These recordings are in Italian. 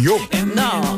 Io. E no.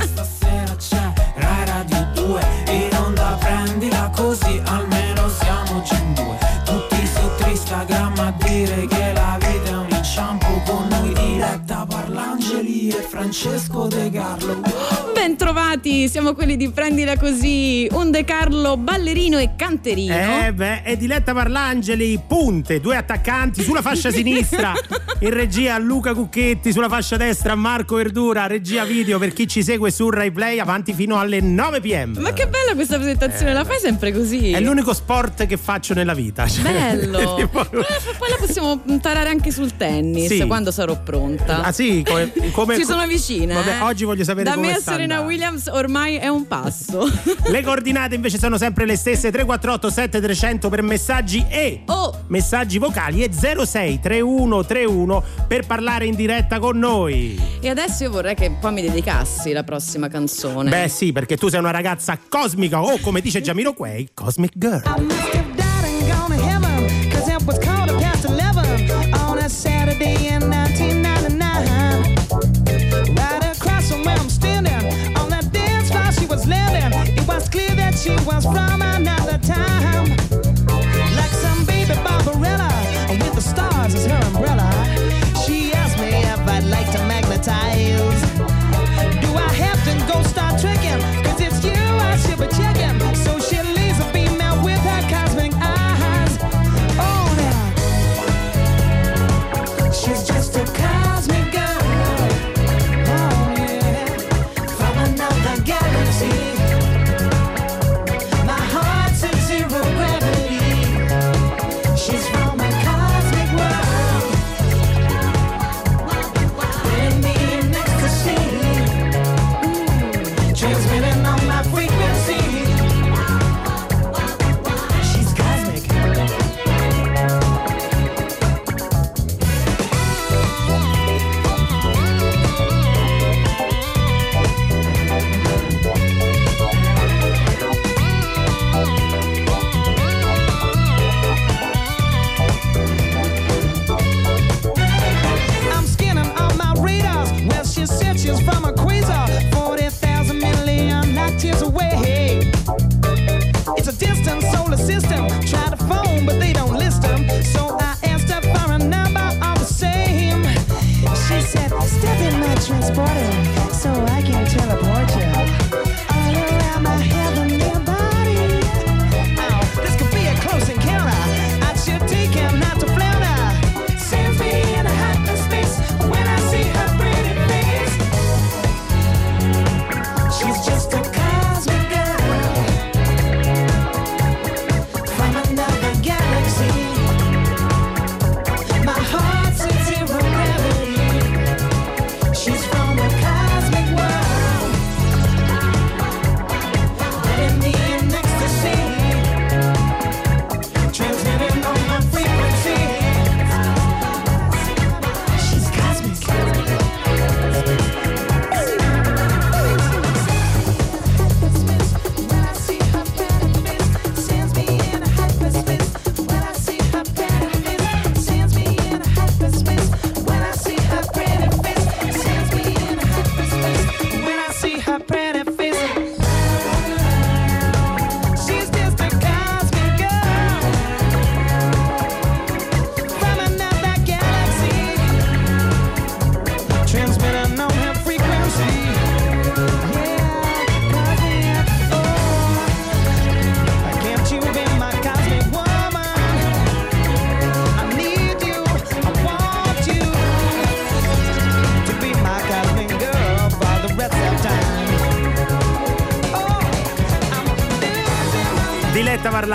stasera c'è Rai Radio 2 in onda prendila così almeno siamo già in due. Tutti su Instagram a dire che la vita è un inciampo con noi diretta Parlangeli e Francesco De Carlo. Bentrovati, siamo quelli di Prendila Così, un De Carlo ballerino e canterino. Eh beh, è Diletta Parlangeli, punte, due attaccanti sulla fascia sinistra, in regia Luca Cucchetti, sulla fascia destra Marco Verdura, regia video per chi ci segue su Rai Play, avanti fino alle 9 pm. Ma che bella questa presentazione, eh, la fai sempre così? È l'unico sport che faccio nella vita. Cioè, Bello. tipo... poi, poi la possiamo tarare anche sul tennis sì. quando sarò pronta. Ah sì, come... come ci sono vicine. Vabbè, eh? oggi voglio sapere da come me sta Serena Williams ormai è un passo. Le coordinate invece sono sempre le stesse: 348 7300 per messaggi e oh. messaggi vocali e 06 3131 per parlare in diretta con noi. E adesso io vorrei che poi mi dedicassi la prossima canzone. Beh, sì, perché tu sei una ragazza cosmica o come dice Giamiro Quay, Cosmic Girl. Saturday in 1999 was from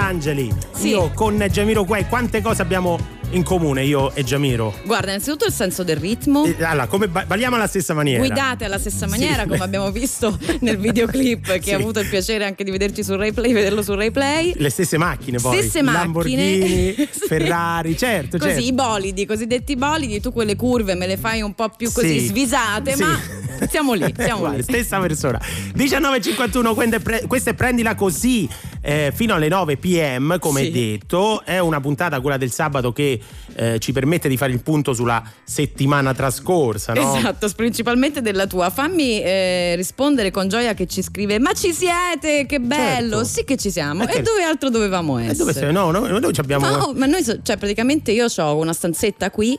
Parlangeli, Sì. io con Giamiro Quay quante cose abbiamo in comune io e Giamiro? Guarda, innanzitutto il senso del ritmo. Eh, Allora, come ba- balliamo alla stessa maniera? Guidate alla stessa maniera, Sì. come abbiamo visto nel videoclip, che Sì. ha avuto il piacere anche di vederci su Rai Play, vederlo su Rai Play. Le stesse macchine poi. Stesse macchine. Lamborghini, Sì. Ferrari, certo, Così, certo. i bolidi, i cosiddetti bolidi, tu quelle curve me le fai un po' più così Sì. svisate, ma siamo lì, siamo Uguale, lì. stessa persona 19.51 questa è prendila così eh, fino alle 9 pm, come Sì. detto. È una puntata, quella del sabato, che eh, ci permette di fare il punto sulla settimana trascorsa. No? Esatto, principalmente della tua. Fammi eh, rispondere con gioia che ci scrive: Ma ci siete? Che bello! Certo. Sì, che ci siamo. Eh, e dove altro dovevamo E essere? dove sei? No, no, noi ci abbiamo. No, ma noi, cioè, praticamente io ho una stanzetta qui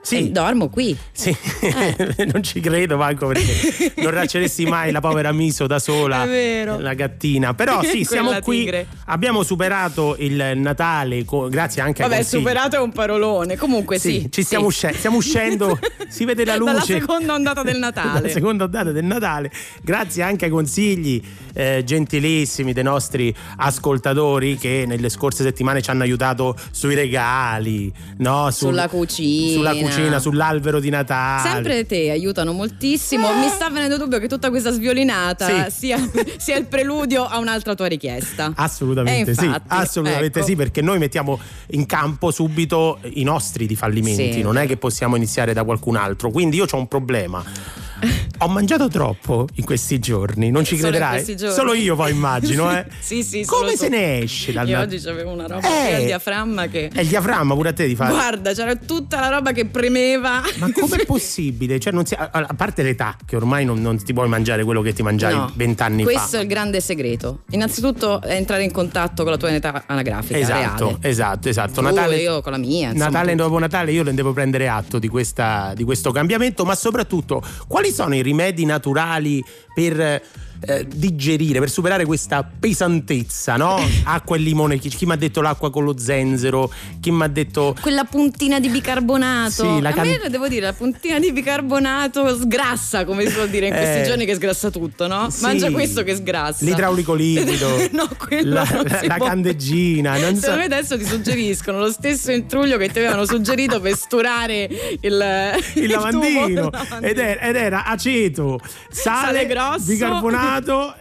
Sì. e dormo qui. Sì, Eh. non ci credo manco perché non racceresti mai la povera Miso da sola, la gattina. Però sì, siamo qui, tigre. abbiamo superato il Natale, grazie anche Vabbè, consigli. superato è un parolone. Comunque sì. Sì, ci stiamo, usce- stiamo uscendo, si vede la luce. Dalla seconda ondata del Natale. Dalla seconda ondata del Natale, grazie anche ai consigli eh, gentilissimi dei nostri ascoltatori che nelle scorse settimane ci hanno aiutato sui regali, no? Sul- Sulla cucina. sulla cucina, sull'albero di Natale. Sempre te aiutano moltissimo. Mi sta venendo dubbio che tutta questa sviolinata Sì. sia, sia il preludio a un'altra tua richiesta. Assolutamente Eh, sì, infatti, assolutamente ecco. sì, perché noi mettiamo in campo subito i nostri di fallimenti, Sì. non è che possiamo iniziare da qualcun altro. Quindi io ho un problema. Ho mangiato troppo in questi giorni, non ci Solo crederai. Solo io poi immagino, eh. Sì, sì, Come tu. se ne esce dal Io oggi avevo una roba Eh. al diaframma che. È il diaframma pure a te di fare. Guarda, c'era tutta la roba che premeva. Ma com'è possibile? Cioè, non si- a parte l'età, che ormai non, non ti puoi mangiare quello che ti mangiavi No, vent'anni Questo fa. è il grande segreto. Innanzitutto entrare in contatto con la tua età anagrafica Esatto, reale. esatto, esatto. Tu, Natale, io con la mia. insomma, Natale dopo Natale io ne devo prendere atto di, questa- di questo cambiamento, ma soprattutto quali sono i rimedi naturali per eh, digerire, per superare questa pesantezza, no? Acqua e limone, chi, chi mi ha detto l'acqua con lo zenzero, chi mi ha detto... Quella puntina di bicarbonato. Sì, la a can- me devo dire, la puntina di bicarbonato sgrassa, come si può dire in questi Eh, giorni che sgrassa tutto, no? sì. Mangia questo che sgrassa. L'idraulico liquido, no, quello la, non la- la candeggina, non so. Secondo me adesso ti suggeriscono lo stesso intruglio che ti avevano suggerito per sturare il, il tubo lavandino lavandino. ed era, ed era aceto, sale, Sale grosso. bicarbonato,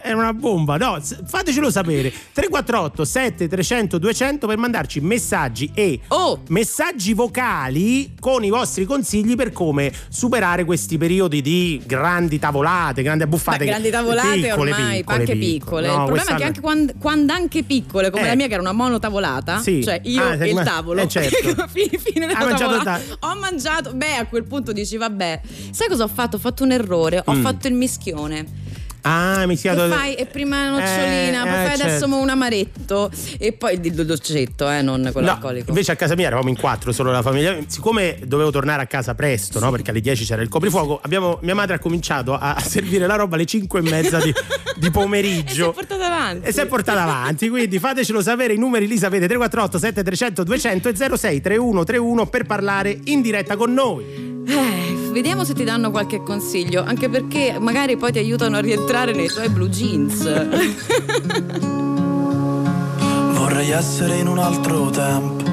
era una bomba. No, fatecelo sapere. 348 7300 200 per mandarci messaggi e Oh! messaggi vocali con i vostri consigli per come superare questi periodi di grandi tavolate, grandi abbuffate. Beh, grandi tavolate piccole, ormai, piccole, anche piccole. piccole. No, il problema è che anche quando, quando anche piccole, come Eh. la mia che era una monotavolata, Sì. cioè io Ah, e il tavolo, eh, certo. fine, della mangiato ta- ho mangiato, beh a quel punto dici vabbè, sai cosa ho fatto? Ho fatto un errore, ho Mm. fatto il mischione. Ah, mi si Che fai? E prima la nocciolina, Eh, poi eh, fai adesso certo. un amaretto e poi il dolcetto, eh, non quello No, alcolico. invece a casa mia eravamo in quattro, solo la famiglia. Siccome dovevo tornare a casa presto, no? Perché alle 10 c'era il coprifuoco, abbiamo- mia madre ha cominciato a, a servire la roba alle 5 e mezza di, di e si è pomeriggio. portata avanti. E si è portata avanti, quindi fatecelo sapere, i numeri li sapete 348 7300 200 e 06 3131 per parlare in diretta con noi. Eh, vediamo se ti danno qualche consiglio, anche perché magari poi ti aiutano a rientrare nei tuoi blue jeans. Vorrei essere in un altro tempo,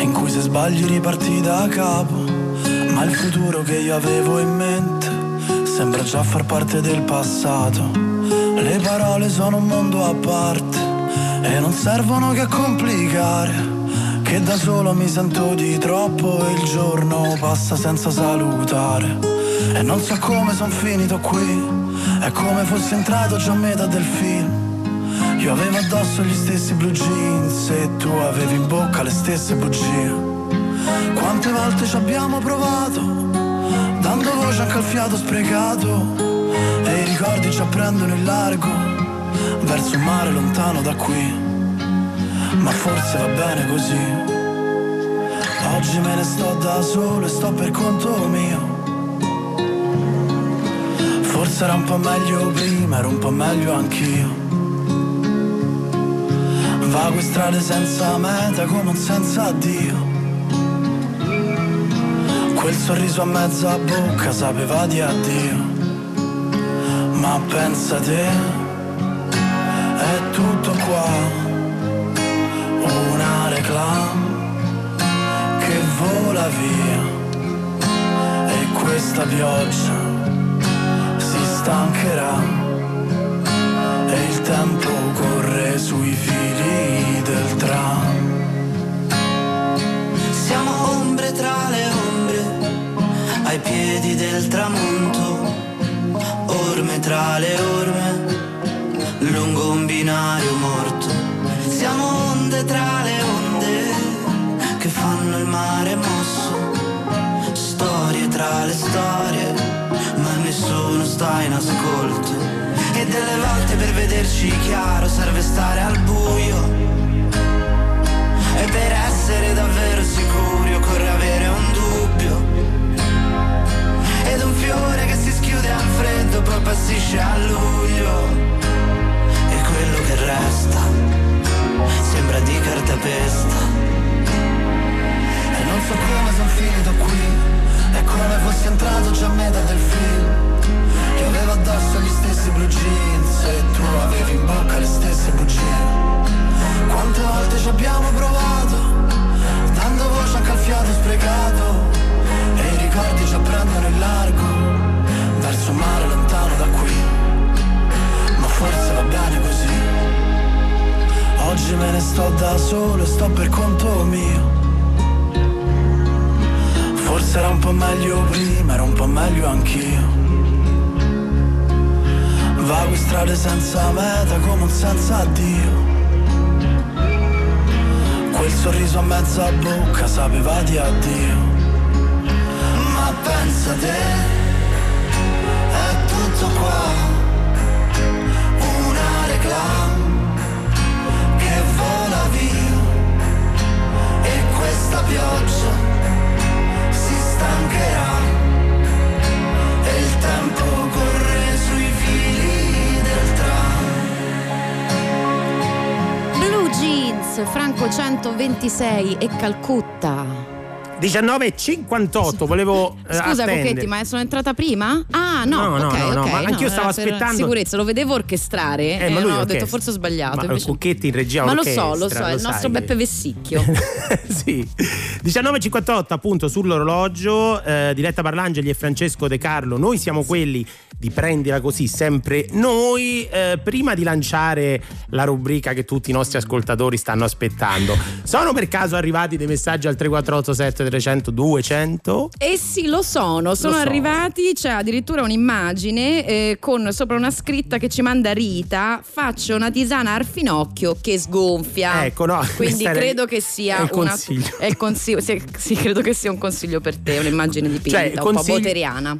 in cui se sbagli riparti da capo. Ma il futuro che io avevo in mente sembra già far parte del passato. Le parole sono un mondo a parte e non servono che a complicare. Che da solo mi sento di troppo e il giorno passa senza salutare. E non so come son finito qui, è come fossi entrato già a metà del film. Io avevo addosso gli stessi blue jeans e tu avevi in bocca le stesse bugie. Quante volte ci abbiamo provato, dando voce anche al fiato sprecato. E i ricordi ci apprendono in largo, verso un mare lontano da qui. Ma forse va bene così. Oggi me ne sto da solo e sto per conto mio. Forse era un po' meglio prima, ero un po' meglio anch'io. Vago strade senza meta come un senza Dio. Quel sorriso a mezza bocca sapeva di addio. Ma pensa te, è tutto qua. Reclama che vola via. E questa pioggia si stancherà e il tempo corre sui fili del tram. Siamo ombre tra le ombre, ai piedi del tramonto, orme tra le orme, lungo un binario morto. Siamo onde tra le che fanno il mare mosso. Storie tra le storie, ma nessuno sta in ascolto. E delle volte per vederci chiaro serve stare al buio. E per essere davvero sicuri occorre avere un dubbio. Ed un fiore che si schiude al freddo poi passisce a luglio. E quello che resta sembra di cartapesta. Non so come sono finito qui, è come fossi entrato già a metà del film. Io avevo addosso gli stessi blue jeans e tu avevi in bocca le stesse bugie. Quante volte ci abbiamo provato, dando voce anche al fiato sprecato. E i ricordi ci prendono in largo, verso un mare lontano da qui. Ma forse va bene così. Oggi me ne sto da solo e sto per conto mio. Era un po' meglio prima, era un po' meglio anch'io. Vago in strade senza meta come un senza addio. Quel sorriso a mezza bocca sapeva di addio. Ma pensa te, è tutto qua. Una reclama che vola via. E questa pioggia stancherà. E il tempo corre sui fili del tram. Blue Jeans, Franco 126 e Calcutta. 19.58, volevo eh, Scusa attendere. Ma sono entrata prima? Ah, no, No, no, ok, no, no, ok. ma anch'io stavo era per aspettando- Sicurezza, lo vedevo orchestrare. Eh, ma e lui no, ho detto forse ho sbagliato. Ma invece- Cucchetti in regia Ma lo so, lo so, è il sai nostro che- Beppe Vessicchio. sì. 19.58 appunto sull'orologio, eh, Diletta Parlangeli e Francesco De Carlo, noi siamo quelli di prendila così sempre noi, eh, prima di lanciare la rubrica che tutti i nostri ascoltatori stanno aspettando. Sono per caso arrivati dei messaggi al 3487 300 200? Eh sì, lo sono, sono so. arrivati, c'è addirittura un'immagine eh, con sopra una scritta che ci manda Rita, faccio una tisana al finocchio che sgonfia. Ecco, no, Quindi credo che sia il una- consiglio. è il consiglio, sì, sì, credo che sia un consiglio per te, un'immagine dipinta, Cioè, un po' consiglio- boteriana.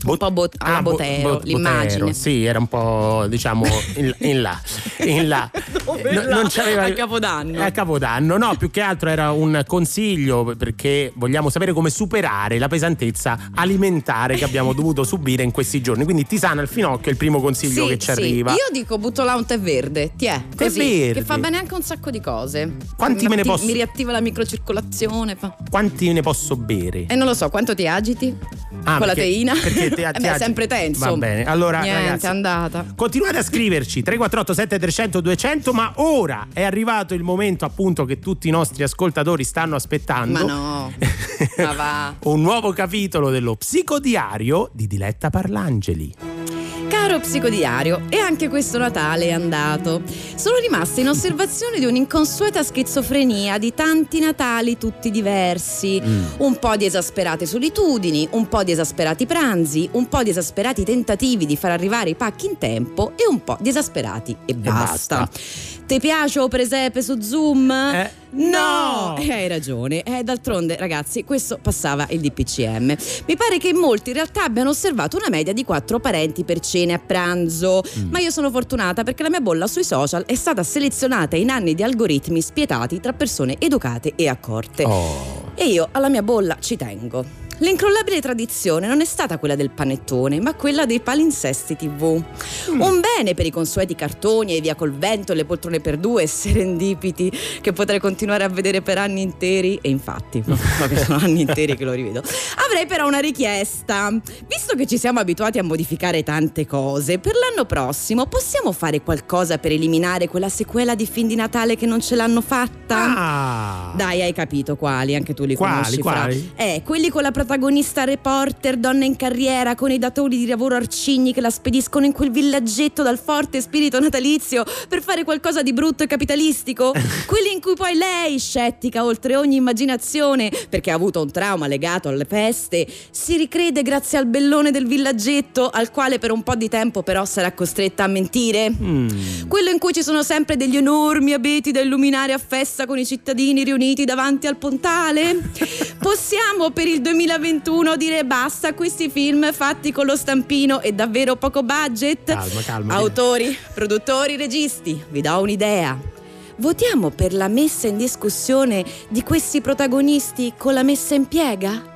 Come? Un po' bot- alla bo- Botero, bo- l'immagine. Botero, Sì, era un po' diciamo in, in là. In là. No- là? non c'aveva- A Capodanno. A Capodanno, no, più che altro era un consiglio perché vogliamo sapere come superare la pesantezza alimentare che abbiamo dovuto subire in questi giorni. Quindi tisana al finocchio è il primo consiglio Sì, che ci sì. arriva. Io dico butto là un tè verde, ti è, Tè verde. che fa bene anche un sacco di cose. Quanti mi me ne atti- posso- Mi riattiva la microcircolazione. Fa... Quanti ne posso bere? E non lo so, quanto ti agiti? Ah, Con la perché- teina? Perché te, Eh te- beh, sempre te, insomma. Va bene. Allora, Niente, ragazzi, è andata. Continuate a scriverci 348 7300 200 ma ora è arrivato il momento appunto che tutti i nostri ascoltatori stanno aspettando Ma no, ma va. un nuovo capitolo dello psicodiario di Diletta Parlangeli Caro psicodiario, e anche questo Natale è andato. Sono rimasta in osservazione di un'inconsueta schizofrenia di tanti Natali tutti diversi. Mm. Un po' di esasperate solitudini, un po' di esasperati pranzi, un po' di esasperati tentativi di far arrivare i pacchi in tempo e un po' di esasperati e basta. basta. Ti piace o presepe su Zoom? Eh, No! no! Eh, hai ragione. Eh, d'altronde, ragazzi, questo passava il DPCM. Mi pare che molti in realtà abbiano osservato una media di quattro parenti per cene a pranzo. Mm. Ma io sono fortunata perché la mia bolla sui social è stata selezionata in anni di algoritmi spietati tra persone educate e accorte. Oh. E io alla mia bolla ci tengo. L'incrollabile tradizione non è stata quella del panettone, ma quella dei palinsesti TV. Mm. Un bene per i consueti cartoni e via col vento, le poltrone per due e serendipiti che potrei continuare a vedere per anni interi. E infatti, proprio sono anni interi che lo rivedo. Avrei però una richiesta. Visto che ci siamo abituati a modificare tante cose, per l'anno prossimo possiamo fare qualcosa per eliminare quella sequela di fin di Natale che non ce l'hanno fatta? Ah. Dai, hai capito quali, anche tu li Quali, conosci. Fra. quali? Eh, quelli con la protagonista reporter, donna in carriera, con i datori di lavoro arcigni che la spediscono in quel villaggetto dal forte spirito natalizio per fare qualcosa di brutto e capitalistico? Quelli in cui poi lei, scettica oltre ogni immaginazione, perché ha avuto un trauma legato alle feste, si ricrede grazie al bellone del villaggetto, al quale per un po' di tempo però sarà costretta a mentire? Quello in cui ci sono sempre degli enormi abeti da illuminare a festa con i cittadini riuniti davanti al pontale? Possiamo per il 2021 dire basta a questi film fatti con lo stampino e davvero poco budget? Calma, calma. Autori, produttori, registi, vi do un'idea. Votiamo per la messa in discussione di questi protagonisti con la messa in piega?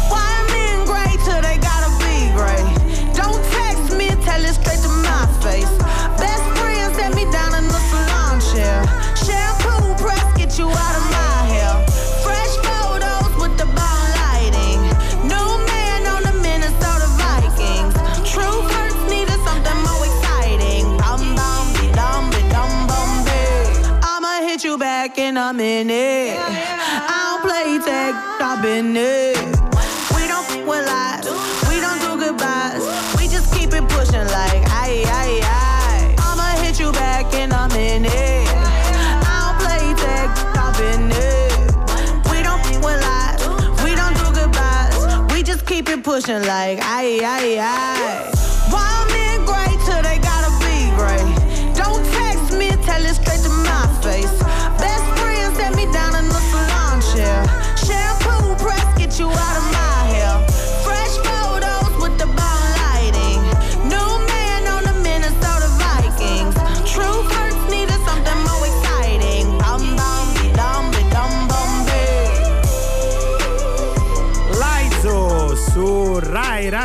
Back in minute. I don't play tag, I've been it. We don't f- with lies, we don't do goodbyes. We just keep it pushing like aye aye aye. I'ma hit you back in a minute. I don't play tag, I've been it. We don't f- with lies, we don't do goodbyes. We just keep it pushing like aye aye aye.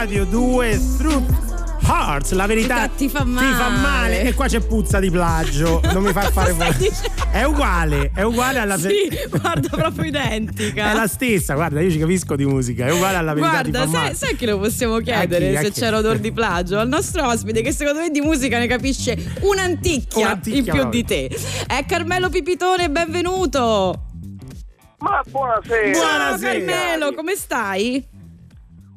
Radio 2 Truth Hearts, la verità Ti fa male. Ti fa male. E qua c'è puzza di plagio. Non mi far fare fuori. È uguale, è uguale alla Sì, guarda, proprio identica. È la stessa, guarda, io ci capisco di musica, è uguale alla verità Guarda, ti fa sai, male. sai che lo possiamo chiedere chi? Se chi? c'è odor di plagio? Al nostro ospite che secondo me di musica ne capisce un'anticchia, Un'anticchia in più proprio. di te. È Carmelo Pipitone, benvenuto. Ma buonasera. Ciao Buonasera. Carmelo, come stai?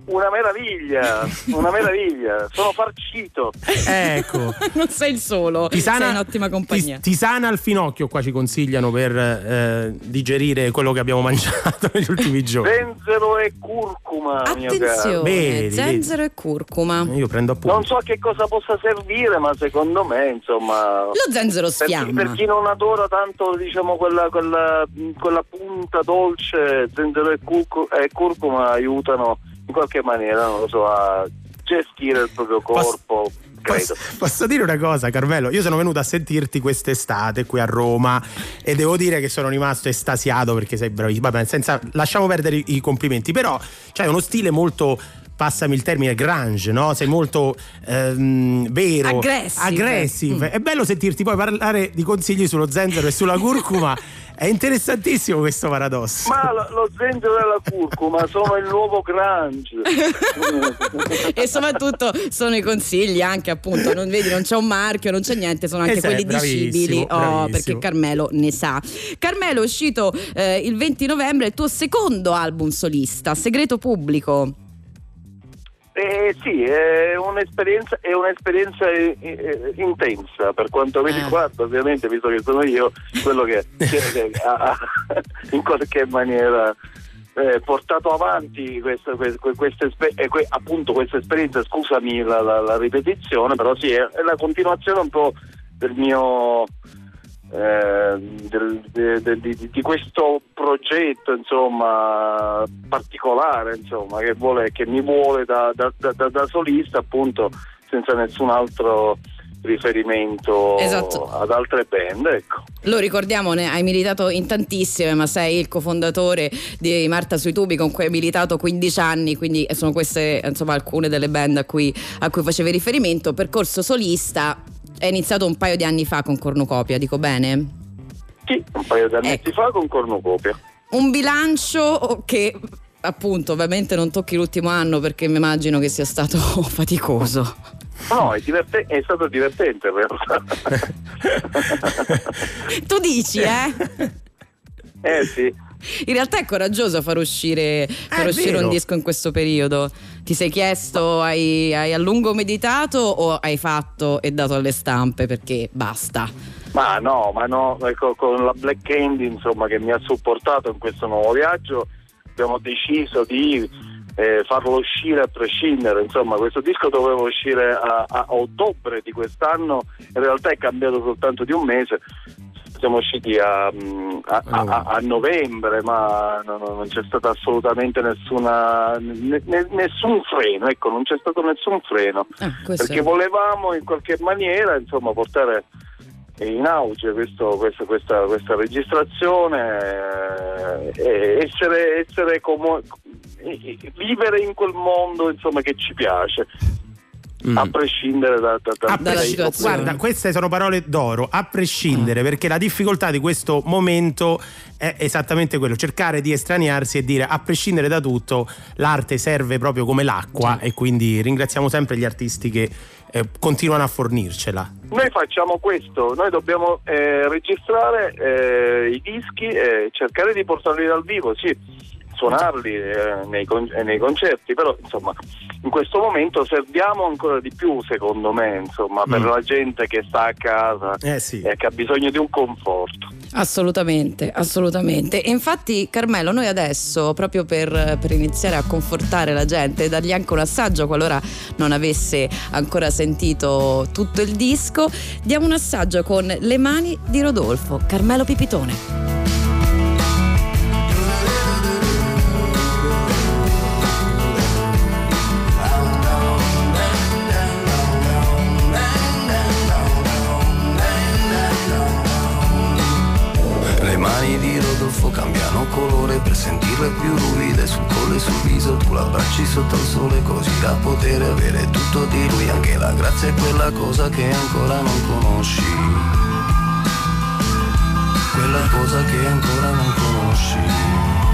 Una meraviglia, una meraviglia. Sono farcito. Ecco. non sei il solo, Tisana, sei in ottima compagnia. tis- tisana al finocchio qua ci consigliano per eh, digerire quello che abbiamo mangiato negli ultimi giorni. Zenzero e curcuma, mio caro. Attenzione, Vedi, zenzero e curcuma. Io prendo appunto. Non so che cosa possa servire, ma secondo me, insomma. Lo zenzero Per chi, sfiamma. per chi non adora tanto, diciamo, quella, quella, quella punta dolce, zenzero e, curcu- e curcuma aiutano in qualche maniera, non lo so, a gestire il proprio corpo. Posso, posso dire una cosa, Carmelo? Io sono venuto a sentirti quest'estate qui a Roma e devo dire che sono rimasto estasiato perché sei bravissimo. Vabbè, senza, lasciamo perdere i, i complimenti, però c'hai uno stile molto passami il termine, grunge, no? Sei molto ehm, vero, Aggressive. aggressive. Mm. È bello sentirti poi parlare di consigli sullo zenzero e sulla curcuma. È interessantissimo questo paradosso. Ma lo, lo zenzero e la curcuma sono il nuovo grunge. e soprattutto sono i consigli anche appunto non vedi non c'è un marchio non c'è niente sono anche Esatto, quelli dicibili oh, perché Carmelo ne sa Carmelo è uscito eh, il 20 novembre il tuo secondo album solista Segreto Pubblico Eh, sì, è un'esperienza, è un'esperienza eh, eh, intensa per quanto mi Eh. riguarda, ovviamente, visto che sono io quello che, che- ha in qualche maniera eh, portato avanti questa, questa, eh, appunto questa esperienza, scusami la, la- la ripetizione, però sì, è, è la continuazione un po' del mio eh, del- de- de- di, di questo progetto insomma particolare insomma che, vuole, che mi vuole da, da- da- da- solista appunto senza nessun altro riferimento Esatto. ad altre band ecco lo ricordiamo ne hai militato in tantissime ma sei il cofondatore di Marta sui tubi con cui hai militato 15 anni quindi sono queste insomma alcune delle band a cui, a cui facevi riferimento percorso solista è iniziato un paio di anni fa con Cornucopia dico bene? sì, un paio di anni Ecco. fa con Cornucopia un bilancio che appunto ovviamente non tocchi l'ultimo anno perché mi immagino che sia stato faticoso. no è, diverte- è stato divertente in realtà Tu dici, eh? eh sì In realtà è coraggioso far uscire, far è uscire un disco in questo periodo. Ti sei chiesto, hai, hai a lungo meditato o hai fatto e dato alle stampe perché basta? Ma no, ma no, ecco, con la Black Candy insomma, che mi ha supportato in questo nuovo viaggio abbiamo deciso di eh, farlo uscire a prescindere, insomma questo disco doveva uscire a, a ottobre di quest'anno, in realtà è cambiato soltanto di un mese, siamo usciti a, a- a- a- a novembre, ma no- no, non c'è stata assolutamente nessuna, ne- ne- nessun freno, ecco, non c'è stato nessun freno. Ah, questo perché volevamo in qualche maniera insomma, portare in auge questo- questa, questa- questa registrazione eh, e essere, essere eh, vivere in quel mondo insomma, che ci piace Mm. a prescindere da, da- da- A Dalla situazione. Guarda, queste sono parole d'oro, a prescindere, perché la difficoltà di questo momento è esattamente quello, cercare di estraniarsi e dire a prescindere da tutto l'arte serve proprio come l'acqua e quindi ringraziamo sempre gli artisti che eh, continuano a fornircela. Noi facciamo questo, noi dobbiamo eh, registrare eh, i dischi e cercare di portarli dal vivo, sì, suonarli eh, nei, con- eh, nei concerti, però insomma in questo momento serviamo ancora di più secondo me, insomma, per Mm. la gente che sta a casa Eh sì. e che ha bisogno di un conforto. Assolutamente, assolutamente. E infatti, Carmelo, noi adesso, proprio per, per iniziare a confortare la gente e dargli anche un assaggio qualora non avesse ancora sentito tutto il disco, diamo un assaggio con Le mani di Rodolfo, Carmelo Pipitone. Per sentirle più ruvide sul collo e sul viso. Tu l'abbracci sotto il sole così da poter avere tutto di lui. Anche la grazia è quella cosa che ancora non conosci. Quella cosa che ancora non conosci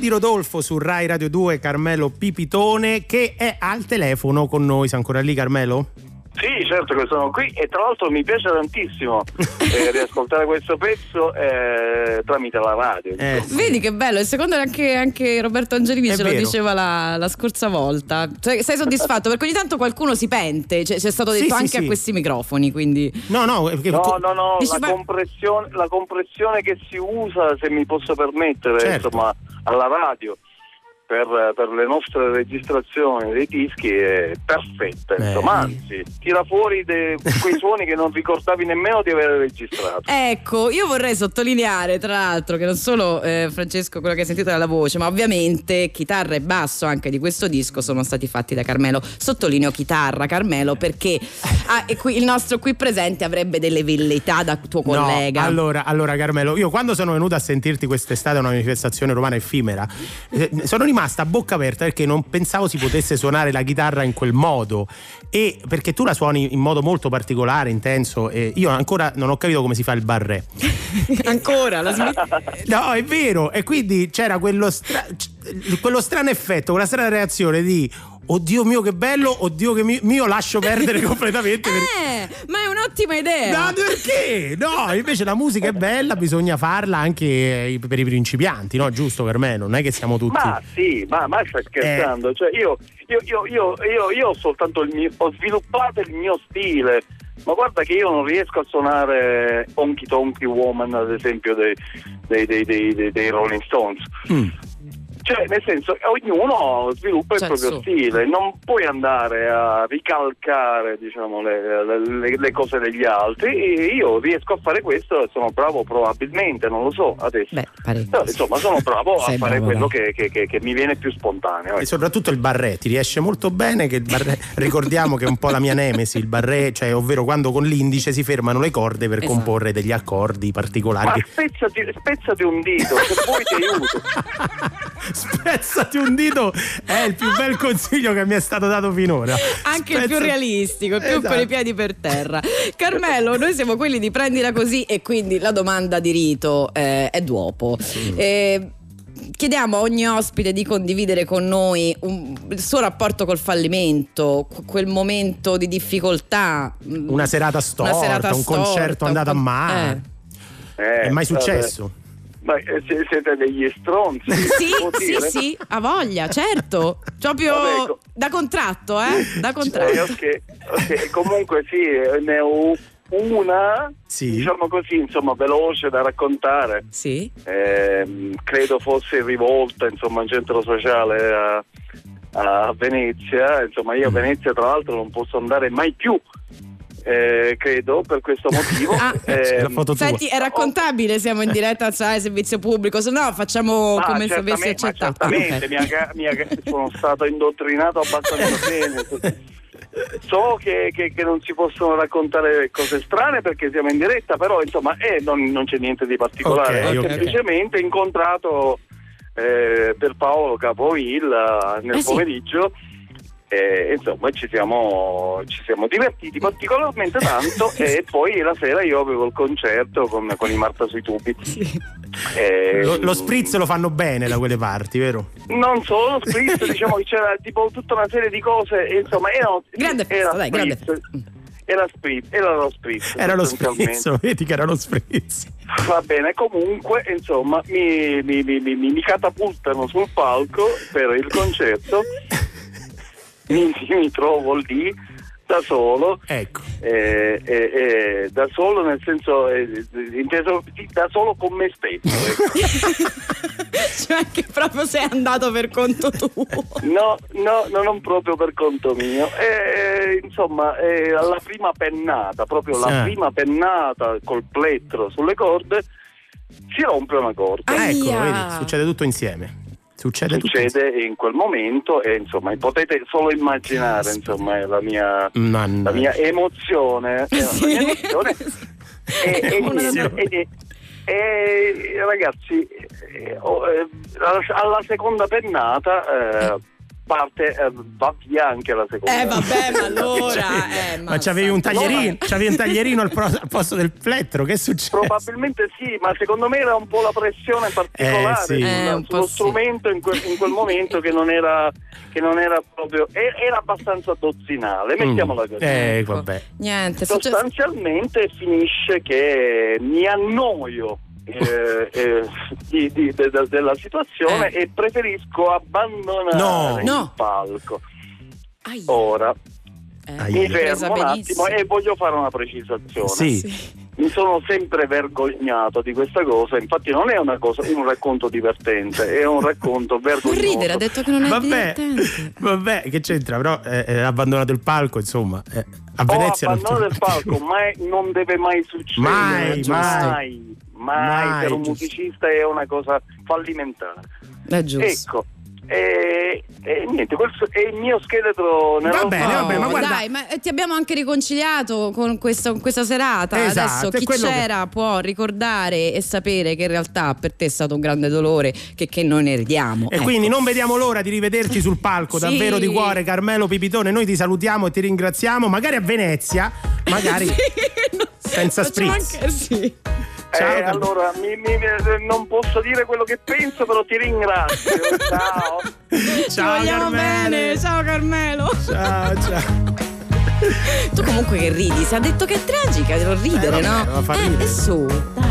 di Rodolfo su Rai Radio 2, Carmelo Pipitone, che è al telefono con noi. Sei ancora lì, Carmelo? Sì, certo che sono qui e tra l'altro mi piace tantissimo eh, riascoltare questo pezzo eh, tramite la radio. Eh. Vedi che bello, e secondo me anche, anche Roberto Angelini È ce lo vero. diceva la, la scorsa volta. Cioè, sei soddisfatto? Perché ogni tanto qualcuno si pente, cioè, c'è stato Sì, detto sì, anche sì. a questi microfoni, quindi... No, no, perché- No, no, no, Dici, la ma- compressione, la compressione che si usa, se mi posso permettere, Certo. insomma, alla radio per, per le nostre registrazioni dei dischi è perfetta, insomma, anzi, tira fuori de- quei suoni che non ricordavi nemmeno di aver registrato. Ecco, io vorrei sottolineare tra l'altro che non solo eh, Francesco, quello che hai sentito dalla voce, ma ovviamente chitarra e basso anche di questo disco sono stati fatti da Carmelo. Sottolineo chitarra, Carmelo, perché ah, e qui, il nostro qui presente avrebbe delle velleità da tuo No, collega. allora, allora, Carmelo, io quando sono venuto a sentirti quest'estate a una manifestazione romana effimera, eh, sono rimasta a bocca aperta perché non pensavo si potesse suonare la chitarra in quel modo. E perché tu la suoni in modo molto particolare, intenso, e io ancora non ho capito come si fa il barré. Ancora, la smetti- No, è vero. E quindi c'era quello, stra- quello strano effetto, quella strana reazione di oddio mio che bello, oddio che mio, mio lascio perdere completamente. per- Eh, ma è un'ottima idea. No, perché? No, invece la musica è bella, bisogna farla anche per i principianti, no? Giusto per me, non è che siamo tutti. Ma sì, ma, ma stai scherzando? Cioè, io, io, io, io, io, io ho soltanto il mio, ho sviluppato il mio stile. Ma guarda che io non riesco a suonare Honky Tonky Woman, ad esempio, dei, dei, dei, dei, dei- dei Rolling Stones. Mm. Cioè, nel senso, ognuno sviluppa il Cioè, proprio su. stile, non puoi andare a ricalcare diciamo, le, le- le cose degli altri. E io riesco a fare questo e sono bravo probabilmente, non lo so adesso. Beh. Però, insomma, sono bravo a fare bravo, quello che, che- che- che mi viene più spontaneo. E ecco. soprattutto il barré ti riesce molto bene. Che il barré, ricordiamo che è un po' la mia nemesi, il barré, cioè, ovvero quando con l'indice si fermano le corde per Esatto. comporre degli accordi Ma particolari. spezzati, spezzati un dito, se vuoi ti aiuto. Spezzati un dito è il più bel consiglio che mi è stato dato finora. Anche il più Spezza- realistico, il più Esatto. con i piedi per terra. Carmelo, noi siamo quelli di prendila così e quindi la domanda di rito eh, è dopo. Eh, Chiediamo a ogni ospite di condividere con noi un- il suo rapporto col fallimento, qu- quel momento di difficoltà. mm, Una serata storta, serata un storta, concerto un andato a male. Eh, È mai vabbè. successo? Ma eh, si- siete degli stronzi. Sì, sì, sì, ha voglia, certo. Proprio Vabbè, da contratto, eh? Da Eh, contratto. ok, comunque sì, eh, ne ho una, Sì. diciamo così, insomma, veloce da raccontare. Sì. Ehm, credo fosse rivolta, insomma, un centro sociale a, a Venezia. Insomma, io a Venezia, tra l'altro, non posso andare mai più. Eh, credo per questo motivo. Ah. Tua. Senti, è raccontabile, siamo in diretta sai, servizio pubblico, se no facciamo Ah, come se avessi accettato. certamente, Ok. mi ha ca- mi ha ca- sono stato indottrinato abbastanza bene. So che, che- che non si possono raccontare cose strane perché siamo in diretta, però insomma eh, non, non c'è niente di particolare. Ok, Ho ok. semplicemente incontrato eh, per Paolo Capovilla nel Eh sì. Pomeriggio e insomma ci siamo, ci siamo divertiti particolarmente tanto e poi la sera io avevo il concerto con, con i Marta sui tubi. E- Lo, lo spritz lo fanno bene da quelle parti, vero? non solo lo spritz, diciamo che c'era tipo tutta una serie di cose, insomma, erano, Grande festa, era dai, grande festa. Era spritz, era lo spritz. Era lo spritz, vedi che era lo spritz. Va bene, comunque, insomma, mi, mi, mi, mi- mi catapultano sul palco per il concerto, mi, mi trovo lì da solo, Ecco. eh, eh, eh, da solo nel senso, eh, inteso da solo con me stesso. ecco. cioè che proprio sei andato per conto tuo. No, no, no, non proprio per conto mio. Eh, insomma, eh, alla prima pennata, proprio la Sì. prima pennata col plettro sulle corde, si rompe una corda. Ah, Ecco, vedi, succede tutto insieme. Succede, Succede in quel momento e insomma potete solo immaginare insomma la mia, la mia emozione. eh, la mia emozione. E, e e- e- ragazzi, eh, eh, alla, alla seconda pennata eh, parte eh, va via anche la seconda. Eh vabbè, ma allora... Eh, Ma c'avevi un taglierino, c'avevi un taglierino al, pro- al posto del plettro, che è successo? Probabilmente sì, ma secondo me era un po' la pressione particolare Eh, sì. sul- Eh, sullo sì. strumento in, que- in quel momento che non era, che non era proprio. Era abbastanza dozzinale, mettiamola così. Eh, vabbè. Niente. Sostanzialmente finisce che mi annoio eh, eh, di- di- de- de- della situazione Eh. e preferisco abbandonare No. il No. palco. Ai, Ora eh, mi fermo un attimo e voglio fare una precisazione. Sì. Sì. Mi sono sempre vergognato di questa cosa, infatti non è una cosa, un racconto divertente, è un racconto Non vergognoso. ridere, ha detto che non è Vabbè, divertente. vabbè, che c'entra? Però eh, eh, ha abbandonato il palco, insomma. eh, a Venezia non abbandonato il palco, ma non deve mai succedere. Mai, mai, mai. Mai, Mai, per un giusto. musicista è una cosa fallimentare. È giusto. Ecco, e, e niente, questo è il mio scheletro nella Va bene, va bene, ma guarda- Dai, ma eh, ti abbiamo anche riconciliato con questa, con questa serata. Esatto, Adesso chi quello che- c'era può ricordare e sapere che in realtà per te è stato un grande dolore che, che noi ne ridiamo. E Ecco. quindi non vediamo l'ora di rivederti sul palco, Sì. davvero di cuore, Carmelo Pipitone. Noi ti salutiamo e ti ringraziamo, magari a Venezia, magari Sì, senza spritz. anche- sì. Ciao, Eh, allora, mi- mi- non posso dire quello che penso, però ti ringrazio. Ciao. Ci Ciao, vogliamo Carmelo. bene. Ciao Carmelo. Ciao, ciao. Tu comunque che ridi, si è detto che è tragica, devo ridere, Eh, vabbè, no? eh, ridere. e su, dai.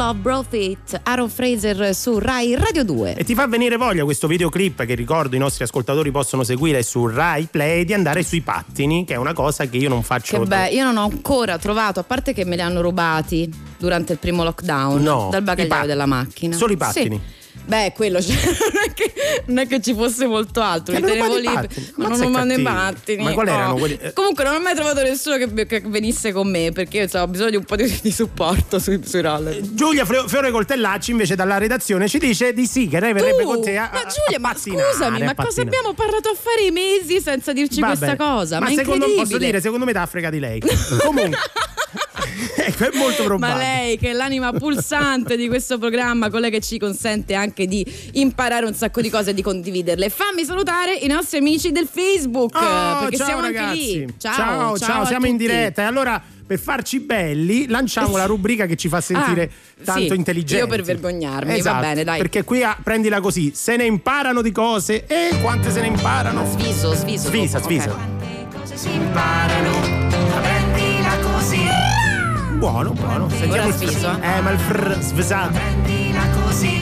Love brought it. Aaron Fraser su Rai Radio 2. E ti fa venire voglia questo videoclip che ricordo i nostri ascoltatori possono seguire su Rai Play di andare sui pattini, che è una cosa che io non faccio. Che beh, io non ho ancora trovato, a parte che me li hanno rubati durante il primo lockdown No, dal bagagliaio pa- della macchina. solo i pattini? Sì. Beh, quello cioè, non, è che, non è che ci fosse molto altro, li tenevo lì, ma non è ho mai i cattivo. pattini. Ma quali oh. erano quelli- eh. Comunque non ho mai trovato nessuno che, che venisse con me perché io insomma, ho bisogno di un po' di, di supporto sui, sui roller. Giulia Fre- Fiore Coltellacci invece dalla redazione ci dice di sì, che lei verrebbe con te a, ma Giulia, a ma scusami, ma cosa abbiamo parlato a fare i mesi senza dirci Vabbè, questa cosa? Ma, è secondo, posso dire, secondo me t'ha fregati lei. Comunque, è molto probabile. Ma lei che è l'anima pulsante di questo programma, quella che ci consente anche di imparare un sacco di cose e di condividerle. Fammi salutare i nostri amici del Facebook, Oh, perché ciao siamo ragazzi. anche lì. Ciao, ciao, ciao, a siamo in diretta. E allora per farci belli, lanciamo la rubrica che ci fa sentire Ah, tanto sì, intelligenti. io per vergognarmi, va Esatto, bene, dai. Perché qui ah, prendila così, se ne imparano di cose e quante se ne imparano. Sviso, sviso. Svisa, dopo, svisa. ok. Cose si imparano, Buono, buono. Sentiamo il sviso, Eh, ma il fr svesato. prendila così.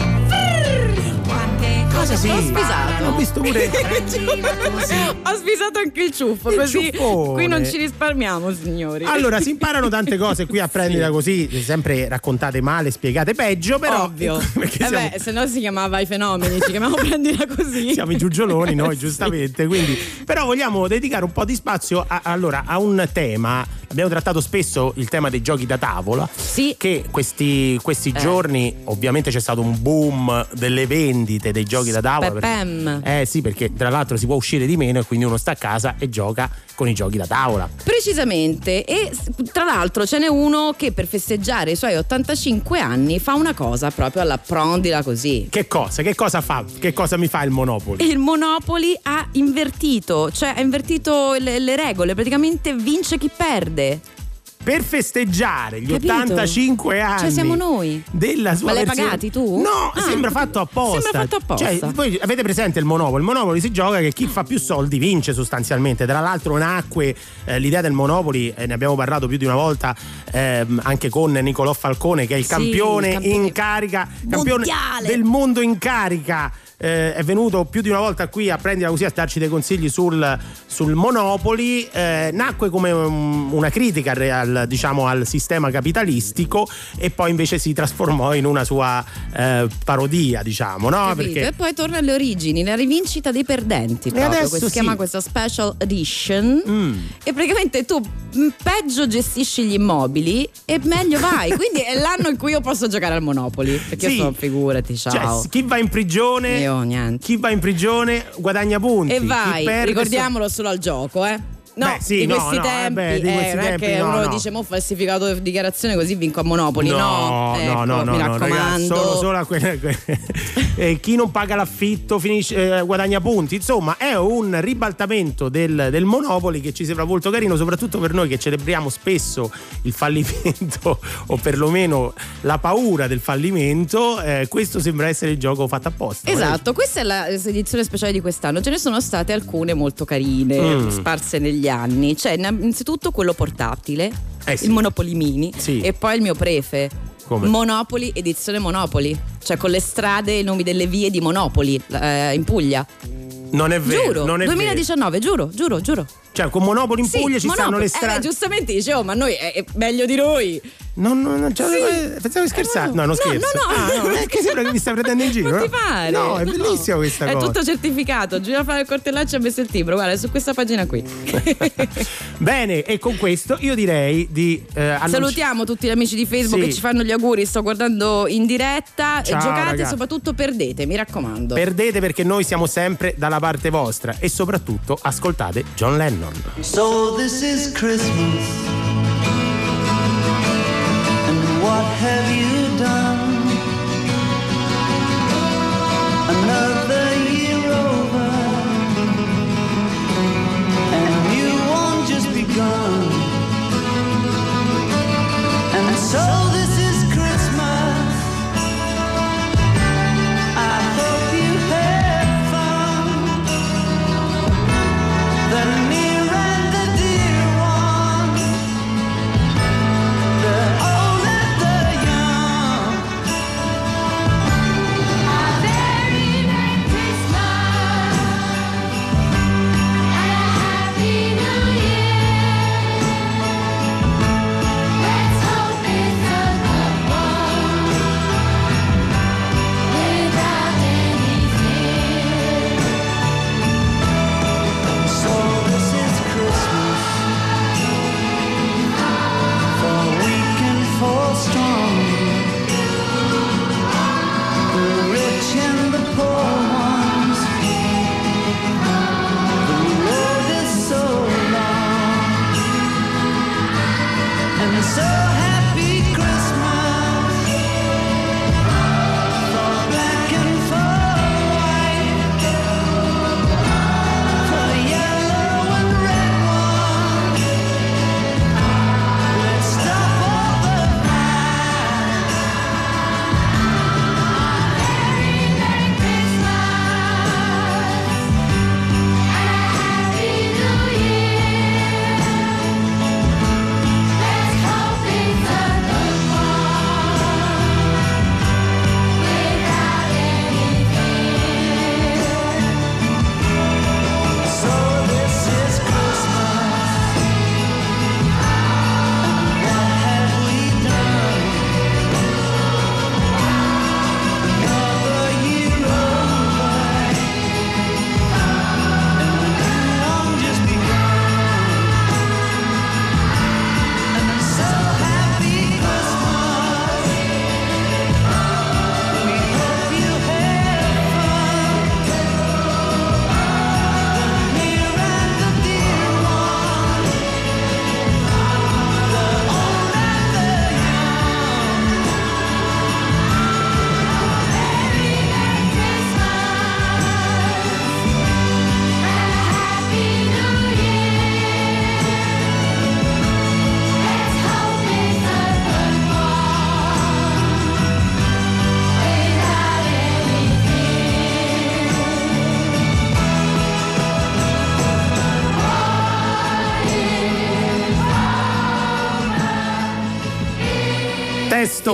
Quante cose si Ho svisato. Ho visto pure. Ho svisato anche il ciuffo, Il così ciuffone. qui non ci risparmiamo, signori. Allora, si imparano tante cose qui a prendila così, sempre raccontate male, spiegate peggio, però Ovvio. perché Eh siamo, beh, se no si chiamava i fenomeni, ci chiamiamo prendila così. siamo i giugioloni noi, Sì. giustamente, quindi però vogliamo dedicare un po' di spazio a, allora, a un tema. Abbiamo trattato spesso il tema dei giochi da tavola. Sì. Che questi, questi Eh. giorni ovviamente c'è stato un boom delle vendite dei giochi da tavola. Pepem. Eh sì, perché tra l'altro si può uscire di meno e quindi uno sta a casa e gioca con i giochi da tavola. Precisamente, e tra l'altro ce n'è uno che per festeggiare i suoi 85 anni fa una cosa proprio alla prondila così. Che cosa? Che cosa fa? Che cosa mi fa il Monopoli? Il Monopoli ha invertito, cioè ha invertito le, le regole, praticamente vince chi perde. Per festeggiare gli Capito? 85 anni Cioè, siamo noi. della sua Ma l'hai versione- pagati tu? No, Ah. sembra fatto apposta. Sembra fatto apposta. Cioè, voi avete presente il Monopoli? Il Monopoli si gioca che chi fa più soldi vince sostanzialmente. Tra l'altro nacque eh, l'idea del Monopoli, eh, ne abbiamo parlato più di una volta ehm, anche con Nicolò Falcone che è il Sì, campione, campione in carica, campione mondiale. del mondo in carica. Eh, è venuto più di una volta qui a prendere così a darci dei consigli sul, sul Monopoli. Eh, nacque come um, una critica al, diciamo, al sistema capitalistico e poi invece si trasformò in una sua eh, parodia, diciamo, no? Capito? E poi torna alle origini, la rivincita dei perdenti. Proprio. adesso Questo si sì. chiama questa special edition. Mm. E praticamente tu mh, peggio gestisci gli immobili e meglio vai. Quindi è l'anno in cui io posso giocare al Monopoli. Perché Sì. io sono figurati, Cioè, ciao. chi va in prigione, Io niente. chi va in prigione guadagna punti. E vai, perde ricordiamolo solo al gioco, eh. No, Beh, sì, di no, questi no, eh, tempi, beh, di eh, questi è tempi che no, uno no. dice mo falsificato di dichiarazione così vinco a Monopoli. No, ecco, no, no, no, mi no, raccomando. ragazzi, solo, solo a quelle, que- eh, chi non paga l'affitto finisce, eh, guadagna punti. Insomma, è un ribaltamento del, del Monopoli che ci sembra molto carino, soprattutto per noi che celebriamo spesso il fallimento o perlomeno la paura del fallimento. eh, questo sembra essere il gioco fatto apposta. Esatto, questa è la edizione speciale di quest'anno. Ce ne sono state alcune molto carine, Mm. sparse negli anni. C'è inna- innanzitutto quello portatile, Eh sì. il Monopoli Mini, Sì. e poi il mio prefe. Come? Monopoli, edizione Monopoli, cioè con le strade e i nomi delle vie di Monopoli eh, in Puglia. Non è vero. giuro, non è vero. 2019, giuro, giuro, giuro. Cioè, con Monopoli in Sì, Puglia ci Monopoli. stanno le Eh, strade. beh, giustamente dicevo, ma noi è, è meglio di noi. No, no, no, cioè, Sì. eh, pensavo di scherzare. Eh, No, non no, scherzo. no, no. Ah, no, è che sembra che mi stai prendendo in giro. Non no? ti pare? No, è bellissima questa è cosa. tutto certificato. Giulia Flavio Cortellacci ha messo il timbro, guarda, è su questa pagina qui. Bene, e con questo io direi di eh, annunci- Salutiamo tutti gli amici di Facebook Sì. che ci fanno gli auguri. Sto guardando in diretta. Ciao, e giocate, ragazzi. soprattutto perdete, mi raccomando. Perdete perché noi siamo sempre dalla parte vostra e soprattutto ascoltate John Lennon. So this is Christmas. What have you done? Another year over. And you won't just begun. And so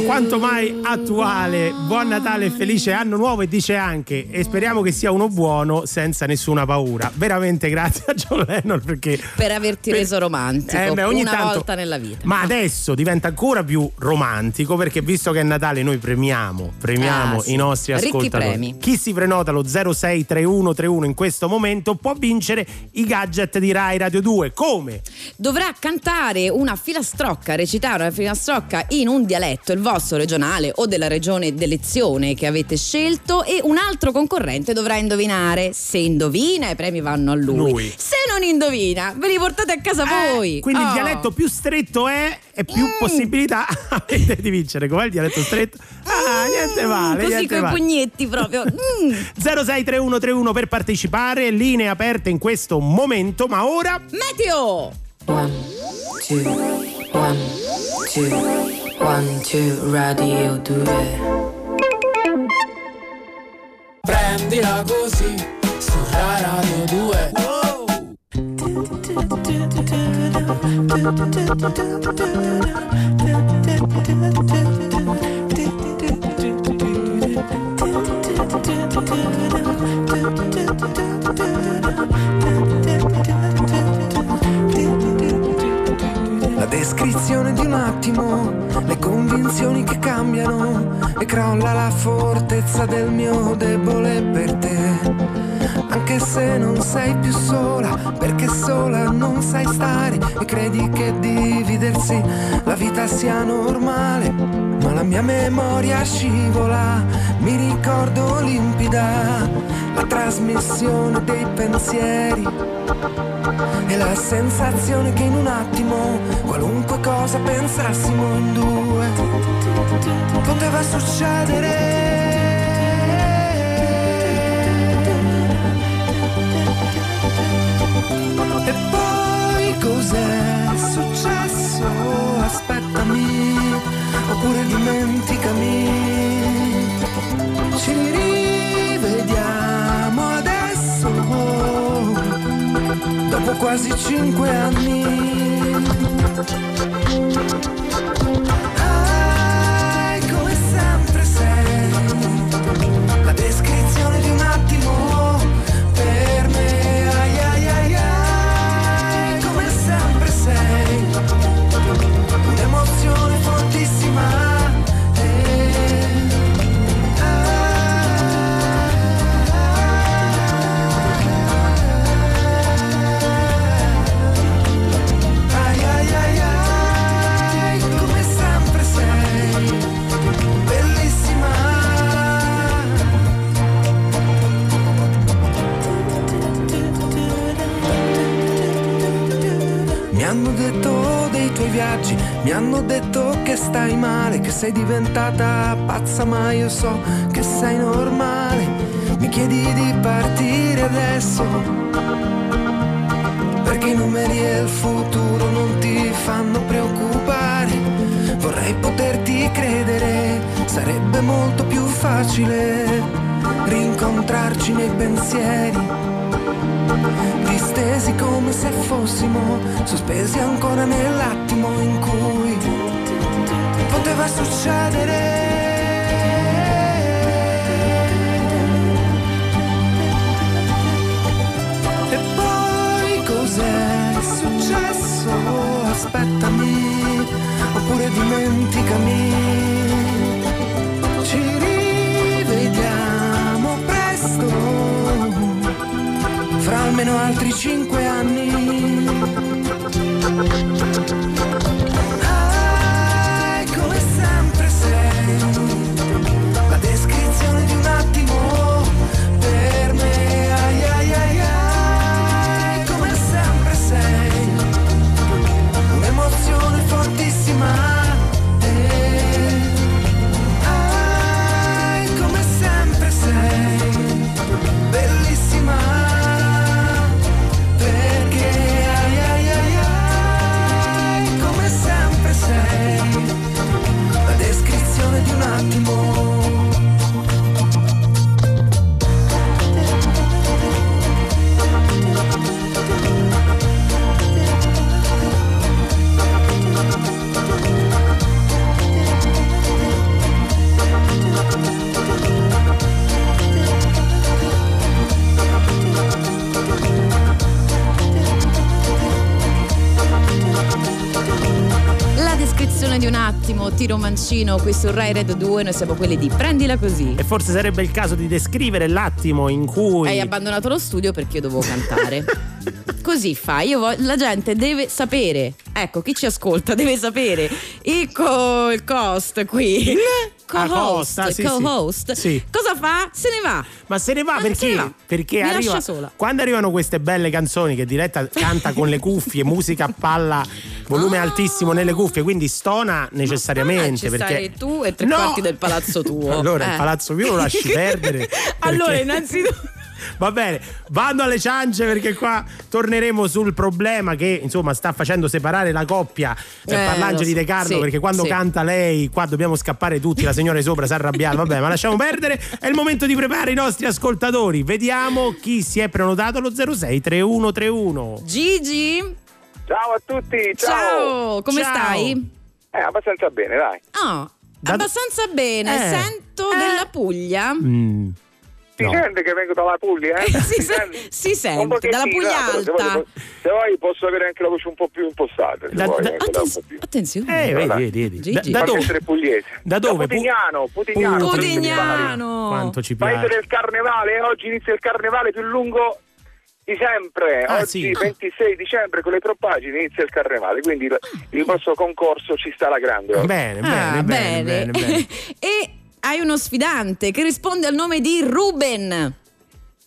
quanto mai attuale. Buon Natale e felice anno nuovo e dice anche e speriamo che sia uno buono senza nessuna paura. Veramente grazie a John Lennon perché Per averti Per- reso romantico Eh, beh, ogni una tanto- volta nella vita. Ma adesso diventa ancora più romantico perché visto che è Natale noi premiamo, premiamo Ah, sì. i nostri ascoltatori. premi. Chi si prenota lo 063131 in questo momento può vincere i gadget di Rai Radio 2. Come? Dovrà cantare una filastrocca, recitare una filastrocca in un dialetto, il vostro regionale o della regione d'elezione che avete scelto e un altro concorrente dovrà indovinare. Se indovina i premi vanno a lui. Lui. Se non indovina ve li portate a casa voi. Quindi il Oh. dialetto più stretto è e più Mm. possibilità avete di vincere. Com'è il dialetto stretto? Ah, niente male. Così niente con i male. pugnetti proprio. Mm. 063131 per partecipare, linee aperte in questo momento, ma ora Meteo! One, two, one, two, one, two, radio 2. Prendila così su Radio 2 La descrizione di un attimo, le convinzioni che cambiano e crolla la fortezza del mio debole per te. Anche se non sei più sola, perché sola non sai stare e credi che dividersi la vita sia normale. Mia memoria scivola, mi ricordo limpida la trasmissione dei pensieri e la sensazione che in un attimo qualunque cosa pensassimo in due poteva succedere. E poi cos'è successo? Aspettami, oppure dimenticami. Ci rivediamo adesso dopo quasi cinque anni. Sei diventata pazza, ma io so che sei normale. Mi chiedi di partire adesso perché i numeri e il futuro non ti fanno preoccupare. Vorrei poterti credere, sarebbe molto più facile rincontrarci nei pensieri. Distesi come se fossimo sospesi ancora nell'attimo in cui poteva succedere. E poi cos'è successo? Aspettami, oppure dimenticami. Ci rivediamo presto, fra almeno altri cinque anni. L'attimo, tiro mancino qui su Rai Red 2, noi siamo quelli di Prendila così. E forse sarebbe il caso di descrivere l'attimo in cui. Hai abbandonato lo studio perché io dovevo cantare. Così fa, io vo- la gente deve sapere, ecco chi ci ascolta deve sapere il, co- il cost qui, co-host, Costa, sì, co-host, Sì. cosa fa? Se ne va. Ma se ne va Ah, perché? ne va. Perché Mi arriva, sola. quando arrivano queste belle canzoni che Diretta canta con le cuffie, musica a palla, volume Ah. altissimo nelle cuffie, quindi stona necessariamente. Ci perché tu e tre No! quarti del palazzo tuo. Allora Eh. il palazzo mio lo lasci perdere. allora, perché- innanzitutto. Va bene, vado alle ciance perché qua torneremo sul problema che insomma sta facendo separare la coppia eh, Eh, Parlangeli so. De Carlo Sì, perché quando sì. canta lei qua dobbiamo scappare tutti, la signora di sopra si è arrabbiata, vabbè ma lasciamo perdere, è il momento di preparare i nostri ascoltatori, vediamo chi si è prenotato allo 06 3131. Gigi, Ciao a tutti, ciao. ciao, come Ciao. stai? Eh, abbastanza bene, dai. Oh, Da- abbastanza bene, Eh. sento della Puglia. Mm, Si no. sente che vengo dalla Puglia, eh? si, se- si Un sente, dalla Puglia però, se alta. vuoi- Se vuoi posso avere anche la voce un po' più impostata. Se Da- vuoi, da- da po' più. attenzione. Eh, vedi, vedi, vedi. Da, Gigi. da Fammi dove? essere pugliese. Da dove? Pu- Putignano, Putignano. Pu- Putignano. Quanto ci Paese piace. del carnevale, oggi inizia il carnevale più lungo di sempre. Ah, oggi sì. 26 dicembre con le troppagini inizia il carnevale, quindi il, il vostro concorso ci sta alla grande. oggi. Bene, Ah, bene, bene, bene, bene. e hai uno sfidante che risponde al nome di Ruben.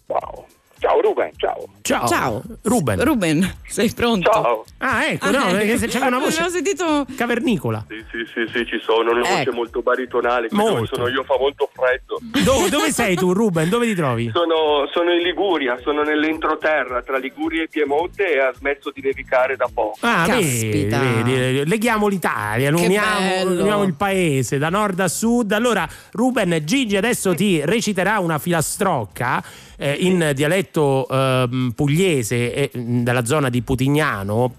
Wow. Ciao Ruben, ciao. Ciao. Ciao. Ruben. Ruben, sei pronto? Ciao. Ah, ecco, no, Ah, perché se c'è una voce Avevo sentito cavernicola. Sì, sì, sì, sì, ci sono, una voce Ecco. molto baritonale, Molto. sono io fa molto freddo. Dove, dove sei tu, Ruben? Dove ti trovi? Sono, sono in Liguria, sono nell'entroterra tra Liguria e Piemonte e ha smesso di nevicare da poco. Ah, vedi, Caspita. vedi, leghiamo l'Italia, uniamo, bello. uniamo il paese da nord a sud. Allora, Ruben, Gigi adesso ti reciterà una filastrocca eh, in dialetto ehm, pugliese e, dalla zona di Putignano,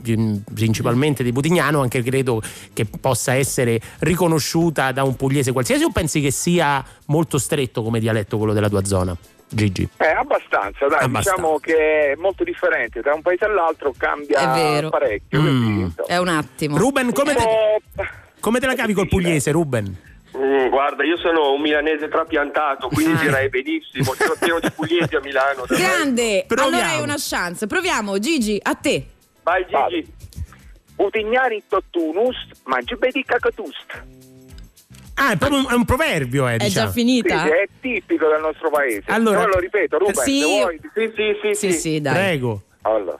principalmente di Putignano, anche credo che possa essere riconosciuta da un pugliese qualsiasi o pensi che sia molto stretto come dialetto quello della tua zona? Gigi. Eh, abbastanza, dai, Abbastanza. diciamo che è molto differente, da un paese all'altro cambia È vero. parecchio. Mm. È un attimo. Ruben, come te, po'- come te la cavi col pugliese, Ruben? Mm, guarda, io sono un milanese trapiantato, quindi Ah. direi benissimo, sono pieno di pugliesi a Milano. Grande, allora hai una chance. Proviamo, Gigi, a te. Vai Gigi. Putignani tottunus, mangi bedi cacatust. Ah, è proprio un, è un proverbio, eh, È diciamo. già Sì, finita? sì, è tipico del nostro paese. Allora- Allora, lo ripeto, Ruben, Sì. se vuoi. Sì, sì, sì, Sì, sì, dai. Prego. Allora,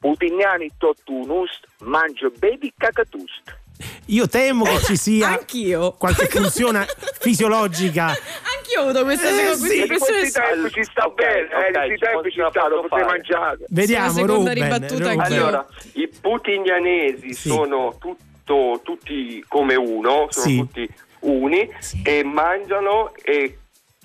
Putignani tottunus, mangio bedi cacatust. Io temo che ci sia Anch'io. qualche funzione fisiologica. Anch'io ho avuto questa, Eh, questa sì. Impressione. questi tempi ci sta bene, ok, eh, in questi ci tempi ci sta, lo potete mangiare. Vediamo, seconda Ruben. ribattuta Ruben. Allora, i putignanesi Sì. sono tutto- tutti come uno, sono Sì. tutti uni e mangiano e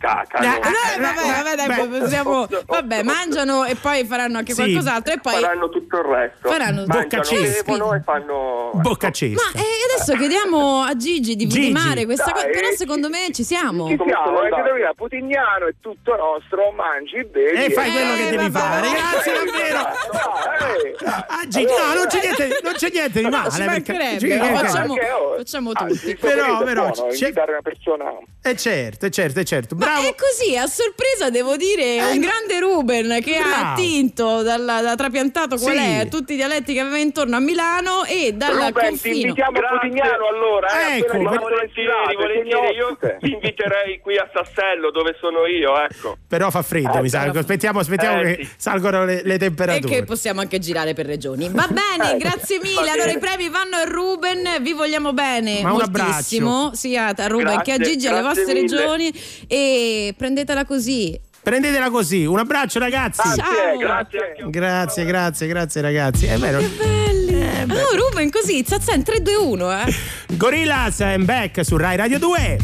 cacano. Eh, Eh, vabbè, vabbè, dai, Beh. possiamo- vabbè, mangiano e poi faranno anche Sì. qualcos'altro e poi... faranno tutto il resto. Faranno- Bocca Mangiano, cesca. bevono e fanno... Bocca Ma cesta. eh, adesso chiediamo a Gigi di vidimare questa Dai, cosa, però eh, secondo me ci siamo. Ci siamo, eh, andati? credo che Putignano è tutto nostro, mangi, bevi E fai Eh, quello che devi vabbè. fare. Grazie Eh, davvero. eh, Ah, Gigi, no, non c'è niente, non c'è niente di male. facciamo- facciamo ah, tutti. Però, è però, c'è- una persona Eh certo, eh certo, eh certo. Ma Bravo. è così, a sorpresa devo dire, un grande Ruben che ha Bravo. attinto dalla, da trapiantato qual Sì. è tutti i dialetti che aveva intorno a Milano e dalla Ruben, ti confino. invitiamo a Grazie. Putignano allora. eh, Ecco, Ma volentieri, volentieri, io ti inviterei qui a Sassello dove sono io, ecco. Però fa freddo, Eh, mi sa. Aspettiamo, aspettiamo Eh, che sì. salgono le, le E temperature. che possiamo anche girare per regioni. Va bene, Eh, grazie mille. Allora i premi vanno a Ruben, vi vogliamo bene Ma un moltissimo, sia a Ruben che a Grazie, Gigi, alle grazie vostre mille. regioni e prendetela così. Prendetela così. Un abbraccio, ragazzi. Ciao. Grazie. Grazie, grazie, grazie, ragazzi. È vero. Che belli. oh, Ruben così, Zazen 3 2 1, eh. Gorillaz and back su Rai Radio 2.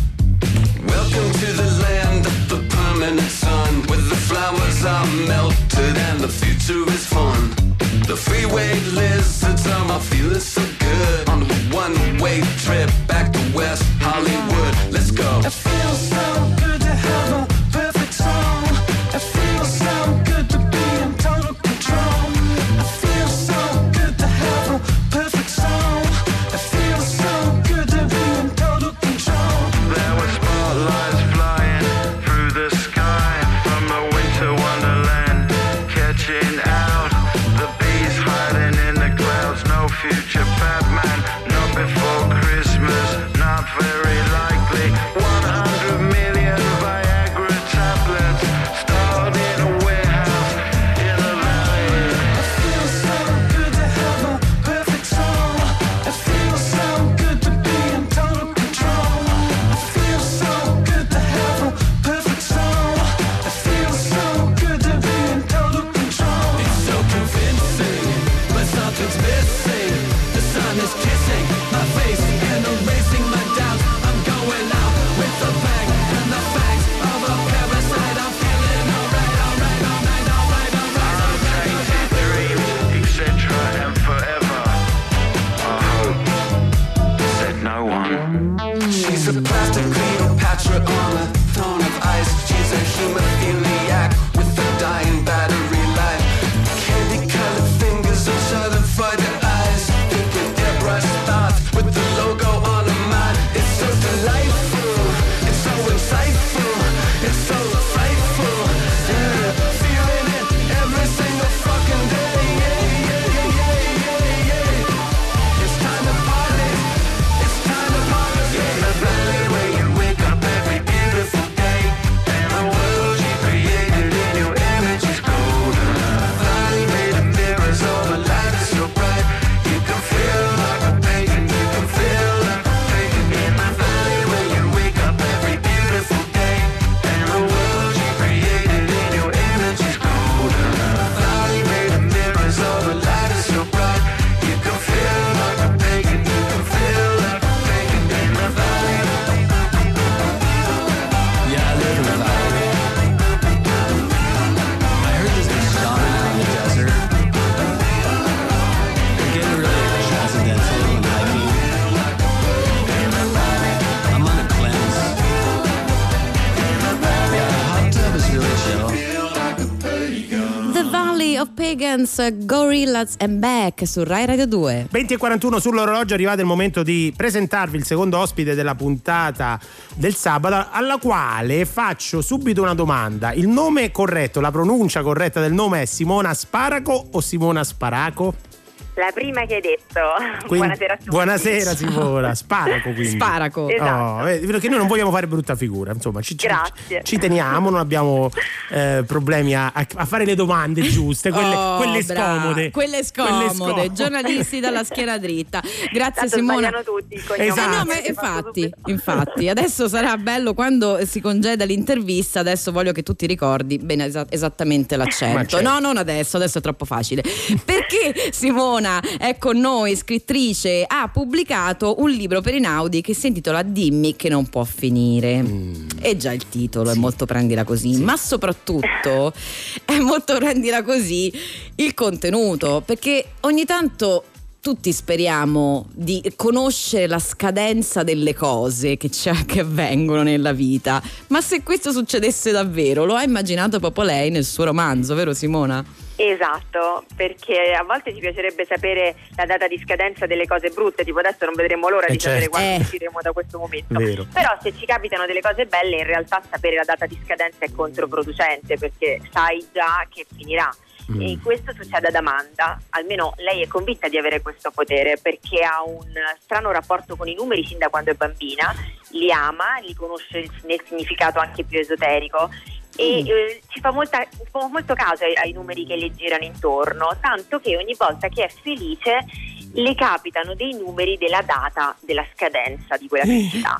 Welcome to the land of the permanent sun, where the flowers are melted and the future is fun. The freeway lizards are my feeling so good on a one-way trip back to West Hollywood. Let's go. Pagans, Gorillaz and Back su Rai Radio 2. 20 e 41 sull'orologio è arrivato il momento di presentarvi il secondo ospite della puntata del sabato alla quale faccio subito una domanda. Il nome corretto, la pronuncia corretta del nome è Simona Sparaco o Simona Sparaco? La prima che hai detto. Quindi- Buonasera a tutti. Buonasera Simona, Sparaco quindi. Sparaco. Esatto. Oh, vedi, perché noi non vogliamo fare brutta figura, insomma, ci, ci- Grazie. ci teniamo, non abbiamo eh, problemi a, a fare le domande giuste, quelle, Oh, quelle brava. scomode. Quelle scomode, giornalisti dalla schiena dritta. Grazie Tanto Simona. tutti cognome. Esatto. Eh no, ma infatti, infatti, adesso sarà bello quando si congeda l'intervista. Adesso voglio che tu ti ricordi bene esa- esattamente l'accento. certo. No, non adesso, adesso è troppo facile. Perché Simona è con noi, scrittrice, ha pubblicato un libro per Inaudi che si intitola Dimmi che non può finire. E già il titolo è molto prendila così, ma soprattutto è molto prendila così il contenuto, perché ogni tanto tutti speriamo di conoscere la scadenza delle cose che, c'è- che avvengono nella vita, ma se questo succedesse davvero, lo ha immaginato proprio lei nel suo romanzo, vero Simona? Esatto, perché a volte ci piacerebbe sapere la data di scadenza delle cose brutte, tipo adesso non vedremo l'ora Eh, di sapere certo. quando Eh. usciremo da questo momento. Vero. Però se ci capitano delle cose belle, in realtà sapere la data di scadenza è controproducente perché sai già che finirà. Mm. E questo succede ad Amanda, almeno lei è convinta di avere questo potere perché ha un strano rapporto con i numeri sin da quando è bambina, li ama, li conosce nel significato anche più esoterico e eh, ci fa, molta- fa molto caso ai, ai numeri che le girano intorno, tanto che ogni volta che è felice le capitano dei numeri della data della scadenza di quella felicità.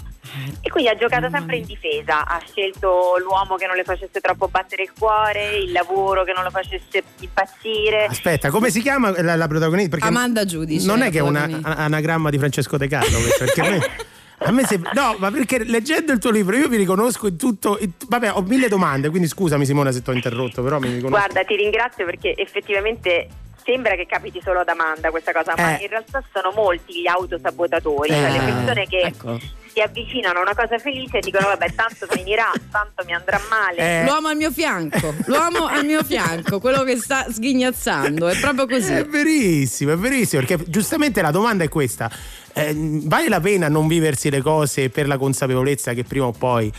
E quindi ha giocato sempre in difesa, ha scelto l'uomo che non le facesse troppo battere il cuore, il lavoro che non lo facesse impazzire. Aspetta, come si chiama la, la protagonista? Perché Amanda Giudice. non è che è un anagramma di Francesco De Carlo, perché a me, a me sembra- No, ma perché leggendo il tuo libro io mi riconosco in tutto. in- vabbè, ho mille domande, quindi scusami Simona se ti ho interrotto, però mi riconosco. Guarda, ti ringrazio perché effettivamente sembra che capiti solo ad Amanda questa cosa, ma Eh. in realtà sono molti gli autosabotatori, cioè Eh. le persone che Ecco. Si avvicinano a una cosa felice e dicono vabbè tanto finirà, tanto mi andrà male. Eh. L'uomo al mio fianco, l'uomo al mio fianco, quello che sta sghignazzando, è proprio così. È verissimo, è verissimo, perché giustamente la domanda è questa. Eh, vale la pena non viversi le cose per la consapevolezza che prima o poi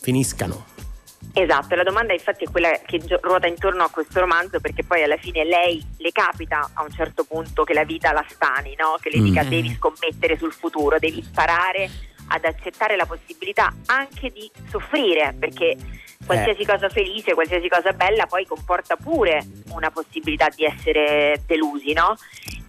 finiscano? Esatto, la domanda infatti è quella che ruota intorno a questo romanzo perché poi alla fine lei le capita a un certo punto che la vita la stani, no? che le Mm. dica devi scommettere sul futuro, devi imparare ad accettare la possibilità anche di soffrire perché qualsiasi cosa felice, qualsiasi cosa bella poi comporta pure una possibilità di essere delusi, no?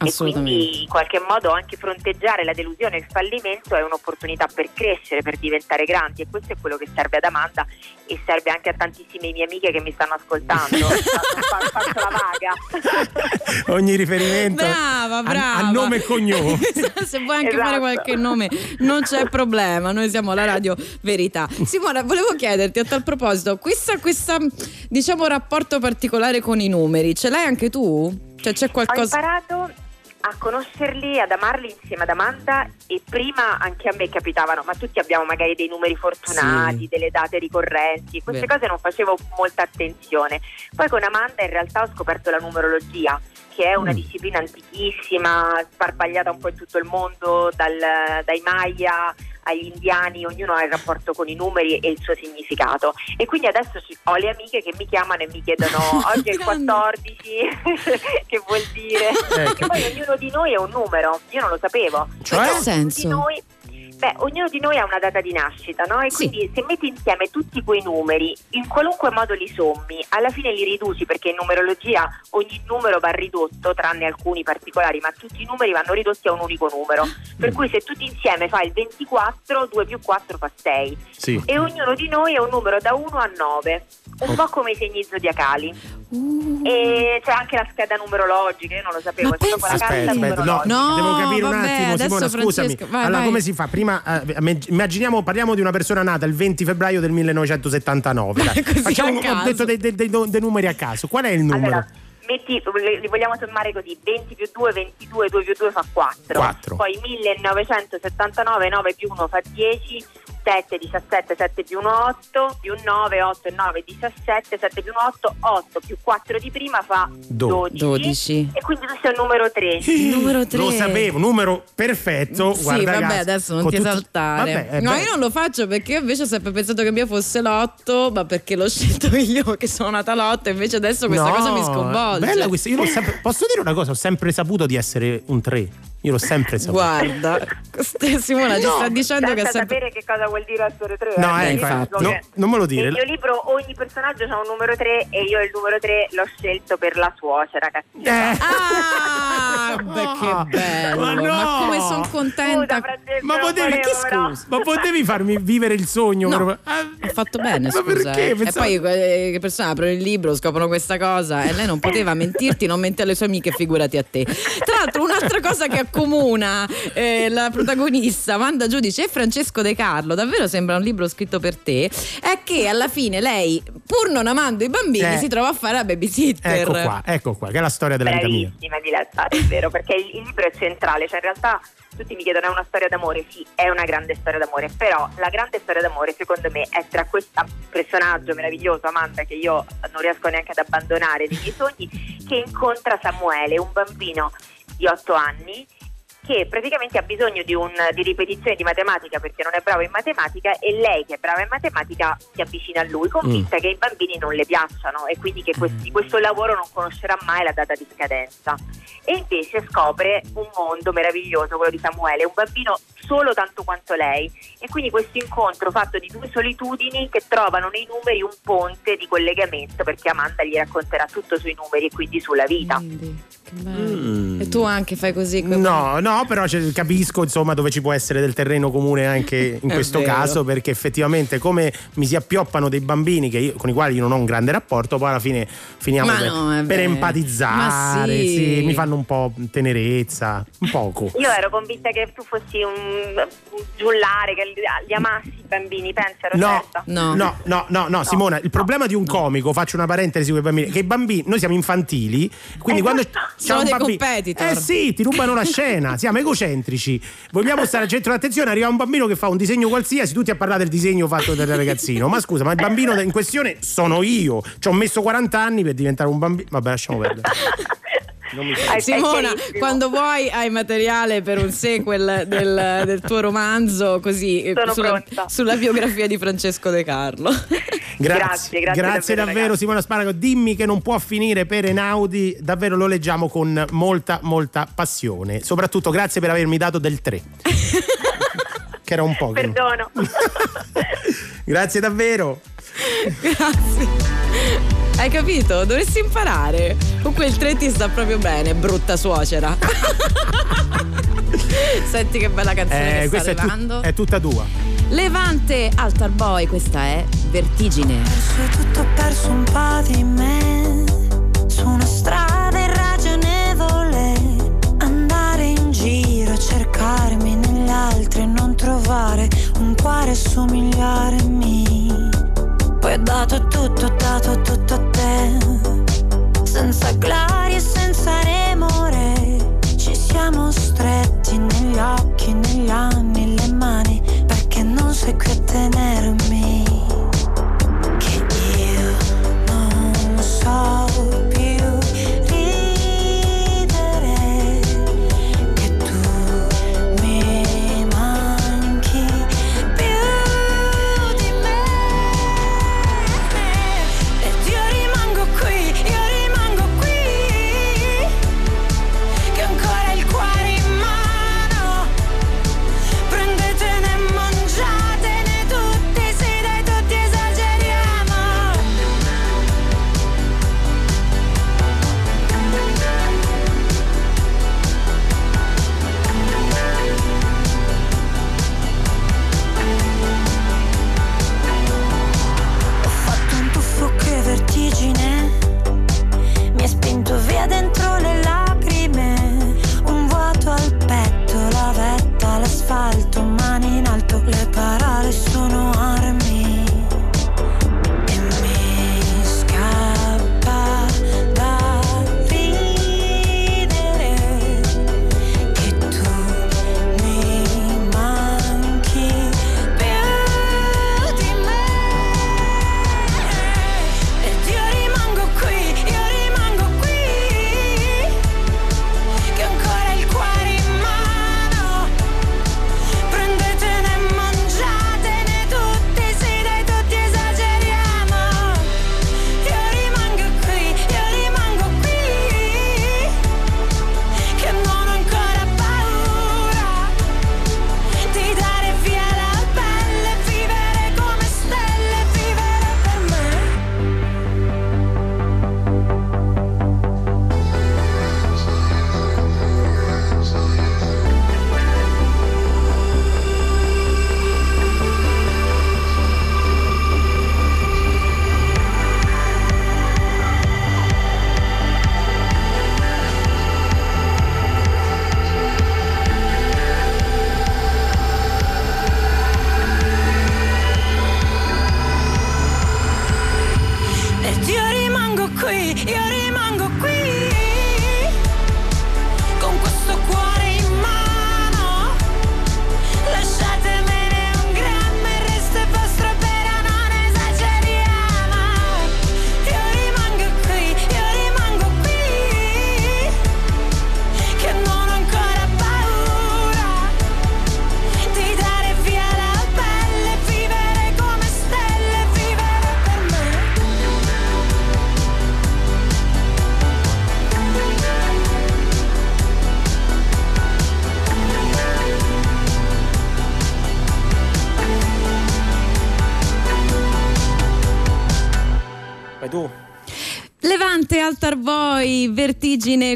E quindi in qualche modo anche fronteggiare la delusione e il fallimento è un'opportunità per crescere, per diventare grandi e questo è quello che serve ad Amanda e serve anche a tantissime mie amiche che mi stanno ascoltando. Fa- Faccio la vaga. Ogni riferimento Brava, a- brava. A, nome e cognome. Se vuoi anche Esatto. fare qualche nome, non c'è problema. Noi siamo la radio Verità. Simona, volevo chiederti a tal proposito, questa, questa diciamo rapporto particolare con i numeri, ce l'hai anche tu? Cioè c'è Ho qualcosa. imparato a conoscerli, ad amarli insieme ad Amanda e prima anche a me capitavano, ma tutti abbiamo magari dei numeri fortunati, Sì. delle date ricorrenti, queste Vero. cose non facevo molta attenzione. Poi con Amanda in realtà ho scoperto la numerologia, che è una Mm. disciplina antichissima, sparpagliata un po' in tutto il mondo, dal- dai Maya agli indiani, ognuno ha il rapporto con i numeri e il suo significato. E quindi adesso ci- ho le amiche che mi chiamano e mi chiedono oggi è il Grande. 14, che vuol dire? Eh, Perché poi ognuno di noi è un numero, io non lo sapevo. Cioè? Che senso? noi- Beh, ognuno di noi ha una data di nascita, no? E Sì. quindi se metti insieme tutti quei numeri, in qualunque modo li sommi, alla fine li riduci perché in numerologia ogni numero va ridotto, tranne alcuni particolari, ma tutti i numeri vanno ridotti a un unico numero. Per cui se tutti insieme fai il 24, 2 più 4 fa 6. Sì. E ognuno di noi è un numero da 1 a 9, un po' come i segni zodiacali. E c'è anche la scheda numerologica, io non lo sapevo, Ma è proprio la pensa carta. Aspetta, no. No, devo capire un vabbè, attimo, adesso Simona, scusami. Vai, allora, vai. come si fa? Prima, eh, me- immaginiamo, parliamo di una persona nata il 20 febbraio del 1979. dai. Così Facciamo, ho detto dei, dei- dei- dei numeri a caso. Qual è il numero? Allora, metti, li li vogliamo sommare così, 20 più 2, 22, 2 più 2 fa 4. Quattro. Poi 1979, 9 più 1 fa 10, 7 17 7 più 1 8 più 9 8 e 9 17 7 più 1 8 8 più 4 di prima fa Do- 12, 12. e quindi tu sei il numero 3 Numero 3. Lo sapevo, numero perfetto. Sì, guarda vabbè, caso. adesso non Con ti tutti- esaltare. Vabbè, no, io non lo faccio perché io invece ho sempre pensato che mia fosse l'otto, ma perché l'ho scelto io che sono nata l'otto, invece adesso questa No, cosa mi sconvolge. Bella questa, io sempre- posso dire una cosa, ho sempre saputo di essere un 3. Io l'ho sempre saputo. Guarda, Simona ci No. sta dicendo che è sempre... sapere che cosa vuol dire essere 3 No, eh, Io infatti, no, non me lo dire. nel mio libro ogni personaggio ha un numero 3 e io il numero 3 l'ho scelto per la suocera cattiva Eh. Ah, beh, che bello! Ma Ma, no! come sono contenta! Scusa, Francesco, Ma potevi, volevo, ma potevi farmi vivere il sogno? No. Ah, Ho fatto bene, Ma scusa. perché? eh. Pensavo- E poi eh, che persone aprono il libro, scoprono questa cosa e lei non poteva mentirti, non mente alle sue amiche, figurati a te. Tra l'altro, un'altra cosa che accomuna eh, la protagonista, Wanda Giudice e Francesco De Carlo, davvero sembra un libro scritto per te, è che alla fine lei, pur non amando i bambini, Eh. si trova a fare la babysitter. Ecco qua, ecco qua, che è la storia della vita mia. Bravissima Diletta, è vero, perché il, il libro è centrale, cioè in realtà tutti mi chiedono è una storia d'amore, sì, è una grande storia d'amore, però la grande storia d'amore secondo me è tra questo personaggio meraviglioso, Amanda, che io non riesco neanche ad abbandonare dei miei sogni, che incontra Samuele, un bambino di 8 anni che praticamente ha bisogno di, un, di ripetizione di matematica perché non è bravo in matematica e lei che è brava in matematica si avvicina a lui convinta che i bambini non le piacciono e quindi che questi- questo lavoro non conoscerà mai la data di scadenza e invece scopre un mondo meraviglioso quello di Samuele, un bambino solo tanto quanto lei e quindi questo incontro fatto di due solitudini che trovano nei numeri un ponte di collegamento perché Amanda gli racconterà tutto sui numeri e quindi sulla vita. Quindi, bello. E tu anche fai così? Mm. No, no, però cioè, capisco insomma dove ci può essere del terreno comune anche in questo vero. caso perché effettivamente come mi si appioppano dei bambini che io- con i quali io non ho un grande rapporto, poi alla fine finiamo per, no, per empatizzare, sì. sì, mi fanno un po' tenerezza, un poco. Io ero convinta che tu fossi un, giullare, che li, amassi i bambini, pensa, ero No, certa. no, no, no, no, Simona, il problema di un comico, faccio una parentesi con i bambini, che i bambini, noi siamo infantili, quindi quando c'è Sono un dei bambino- competitor. Eh sì, ti rubano la scena, siamo egocentrici. Vogliamo stare al centro d'attenzione, arriva un bambino che fa un disegno qualsiasi, tutti a parlare del disegno fatto dal ragazzino. Ma scusa, ma il bambino in questione sono io. Ci ho messo 40 anni per diventare un bambino. Vabbè, lasciamo perdere. Simona, quando vuoi hai materiale per un sequel del, del tuo romanzo così sulla, sulla biografia di Francesco De Carlo. Grazie, grazie davvero, davvero, ragazzi. Simona Sparago. Dimmi che non può finire per Enaudi, davvero lo leggiamo con molta, molta passione. Soprattutto grazie per avermi dato del 3. che era un po'. Perdono. Grazie davvero. Grazie. Hai capito? Dovresti imparare. Con quel 3 ti sta proprio bene, brutta suocera. Senti che bella canzone Eh, che sta questa è, tu- arrivando. è tutta tua. Levante Altar Boy, questa è Vertigine. perso tutto, ho perso un po' di me. Su una strada irragionevole. Andare in giro, cercarmi negli altri e non trovare un cuore somigliarmi. Poi ho dato tutto, ho dato tutto a te. Senza gloria e senza remore. Ci siamo stretti negli occhi, negli anni, le mani Perché non sei qui a tenermi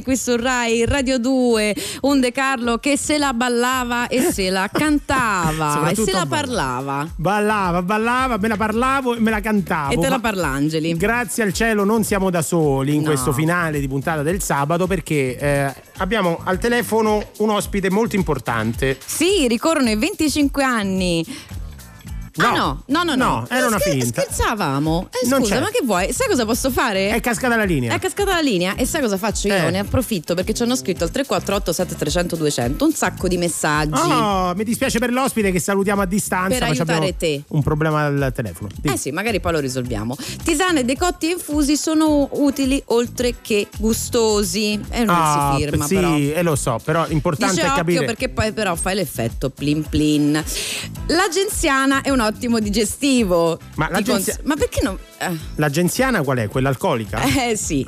Qui su Rai, Radio 2, un De Carlo che se la ballava e se la cantava e se la parlava. Ballava, ballava, me la parlavo e me la cantavo. E te la Ma parla Angeli. Grazie al cielo non siamo da soli in No. questo finale di puntata del sabato perché eh, abbiamo al telefono un ospite molto importante. Sì, ricorrono i 25 anni. No. ah no, no, no, no. No, era una finta. Scherzavamo. Eh, Non scusa, c'è. ma che vuoi? Sai cosa posso fare? È cascata la linea. È cascata la linea e sai cosa faccio io? Eh. Ne approfitto perché ci hanno scritto al 348 7300 200 un sacco di messaggi. Oh, mi dispiace per l'ospite che salutiamo a distanza. Per aiutare te. Un problema al telefono. Dimmi. Eh sì, magari poi lo risolviamo. Tisane, decotti e infusi sono utili oltre che gustosi. E non Ah, si firma sì, però. eh, lo so, però l'importante Dice è capire. perché poi però fai l'effetto plin plin. La genziana è un ottimo digestivo. Ma Ti cons- ma perché non. eh, La genziana qual è? Quella alcolica? Eh sì.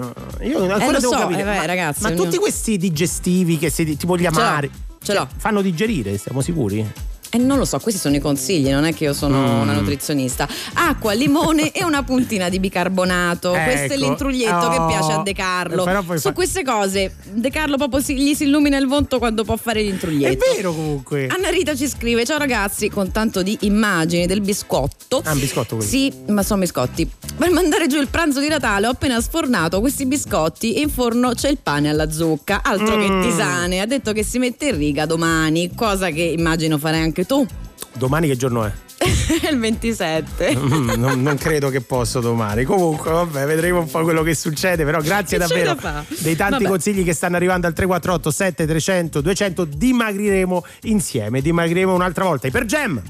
Io ancora Eh, lo devo so, capire. eh, vai, ma, ragazzi, ma ognuno- tutti questi digestivi che si, tipo gli amari ce l'ho. fanno digerire, siamo sicuri? Eh, non lo so, questi sono i consigli, non è che io sono Mm. una nutrizionista. Acqua, limone e una puntina di bicarbonato. Questo è Ecco. l'intruglietto che Oh. piace a De Carlo. Su fa- queste cose, De Carlo proprio si- gli si illumina il volto quando può fare È l'intruglietto. vero comunque. Anna Rita ci scrive: Ciao ragazzi, con tanto di immagini del biscotto. Ah, un biscotto quello. Sì, ma sono biscotti. Per mandare giù il pranzo di Natale ho appena sfornato questi biscotti e in forno c'è il pane alla zucca. Altro Mm. che tisane. Ha detto che si mette in riga domani, cosa che immagino farai anche tu. Domani che giorno è? il 27. Mm, non, non credo che posso domani. Comunque, vabbè, vedremo un po' quello che succede. Però grazie Che davvero dei tanti Vabbè. consigli che stanno arrivando al 348 7300 200. Dimagriremo insieme, dimagriremo un'altra volta. Iper Jam.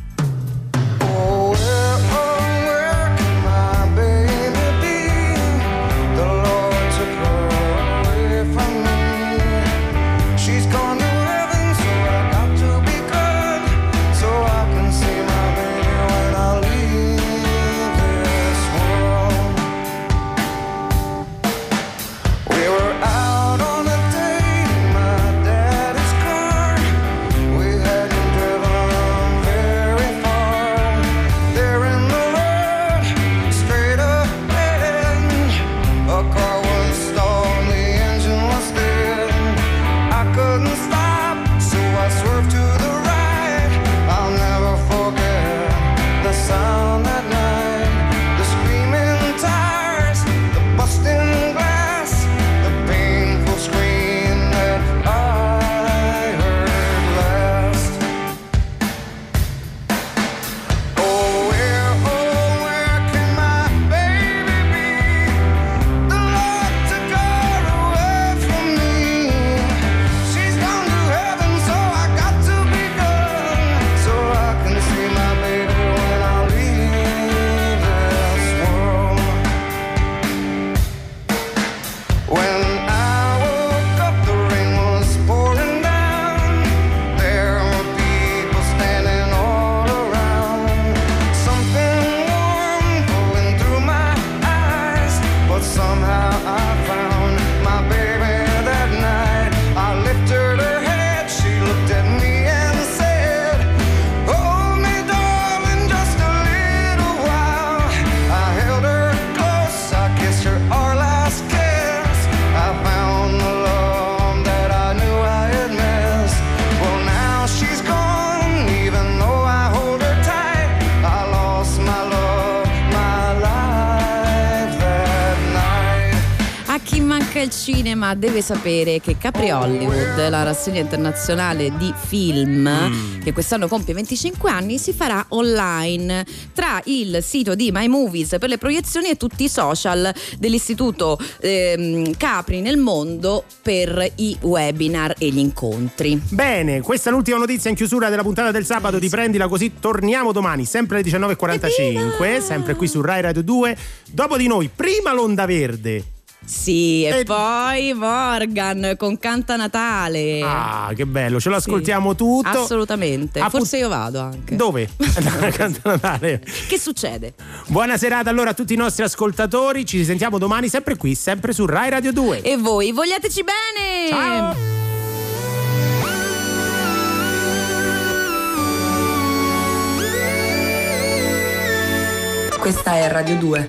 Cinema deve sapere che Capri Hollywood, la rassegna internazionale di film, Mm. che quest'anno compie 25 anni, si farà online tra il sito di My Movies per le proiezioni e tutti i social dell'istituto ehm, Capri nel mondo per i webinar e gli incontri. Bene, questa è l'ultima notizia in chiusura della puntata del sabato di Prendila Così. Torniamo domani, sempre alle 19.45, sempre qui su Rai Radio 2. Dopo di noi, prima l'Onda Verde. Sì, e, poi Morgan con Canta Natale. Ah, che bello, ce lo ascoltiamo tutto. Assolutamente. Appu- Forse io vado anche. Dove? Canta Natale. Che succede? Buona serata allora a tutti i nostri ascoltatori. Ci sentiamo domani sempre qui, sempre su Rai Radio 2. E voi, vogliateci bene! Ciao! Questa è Radio 2.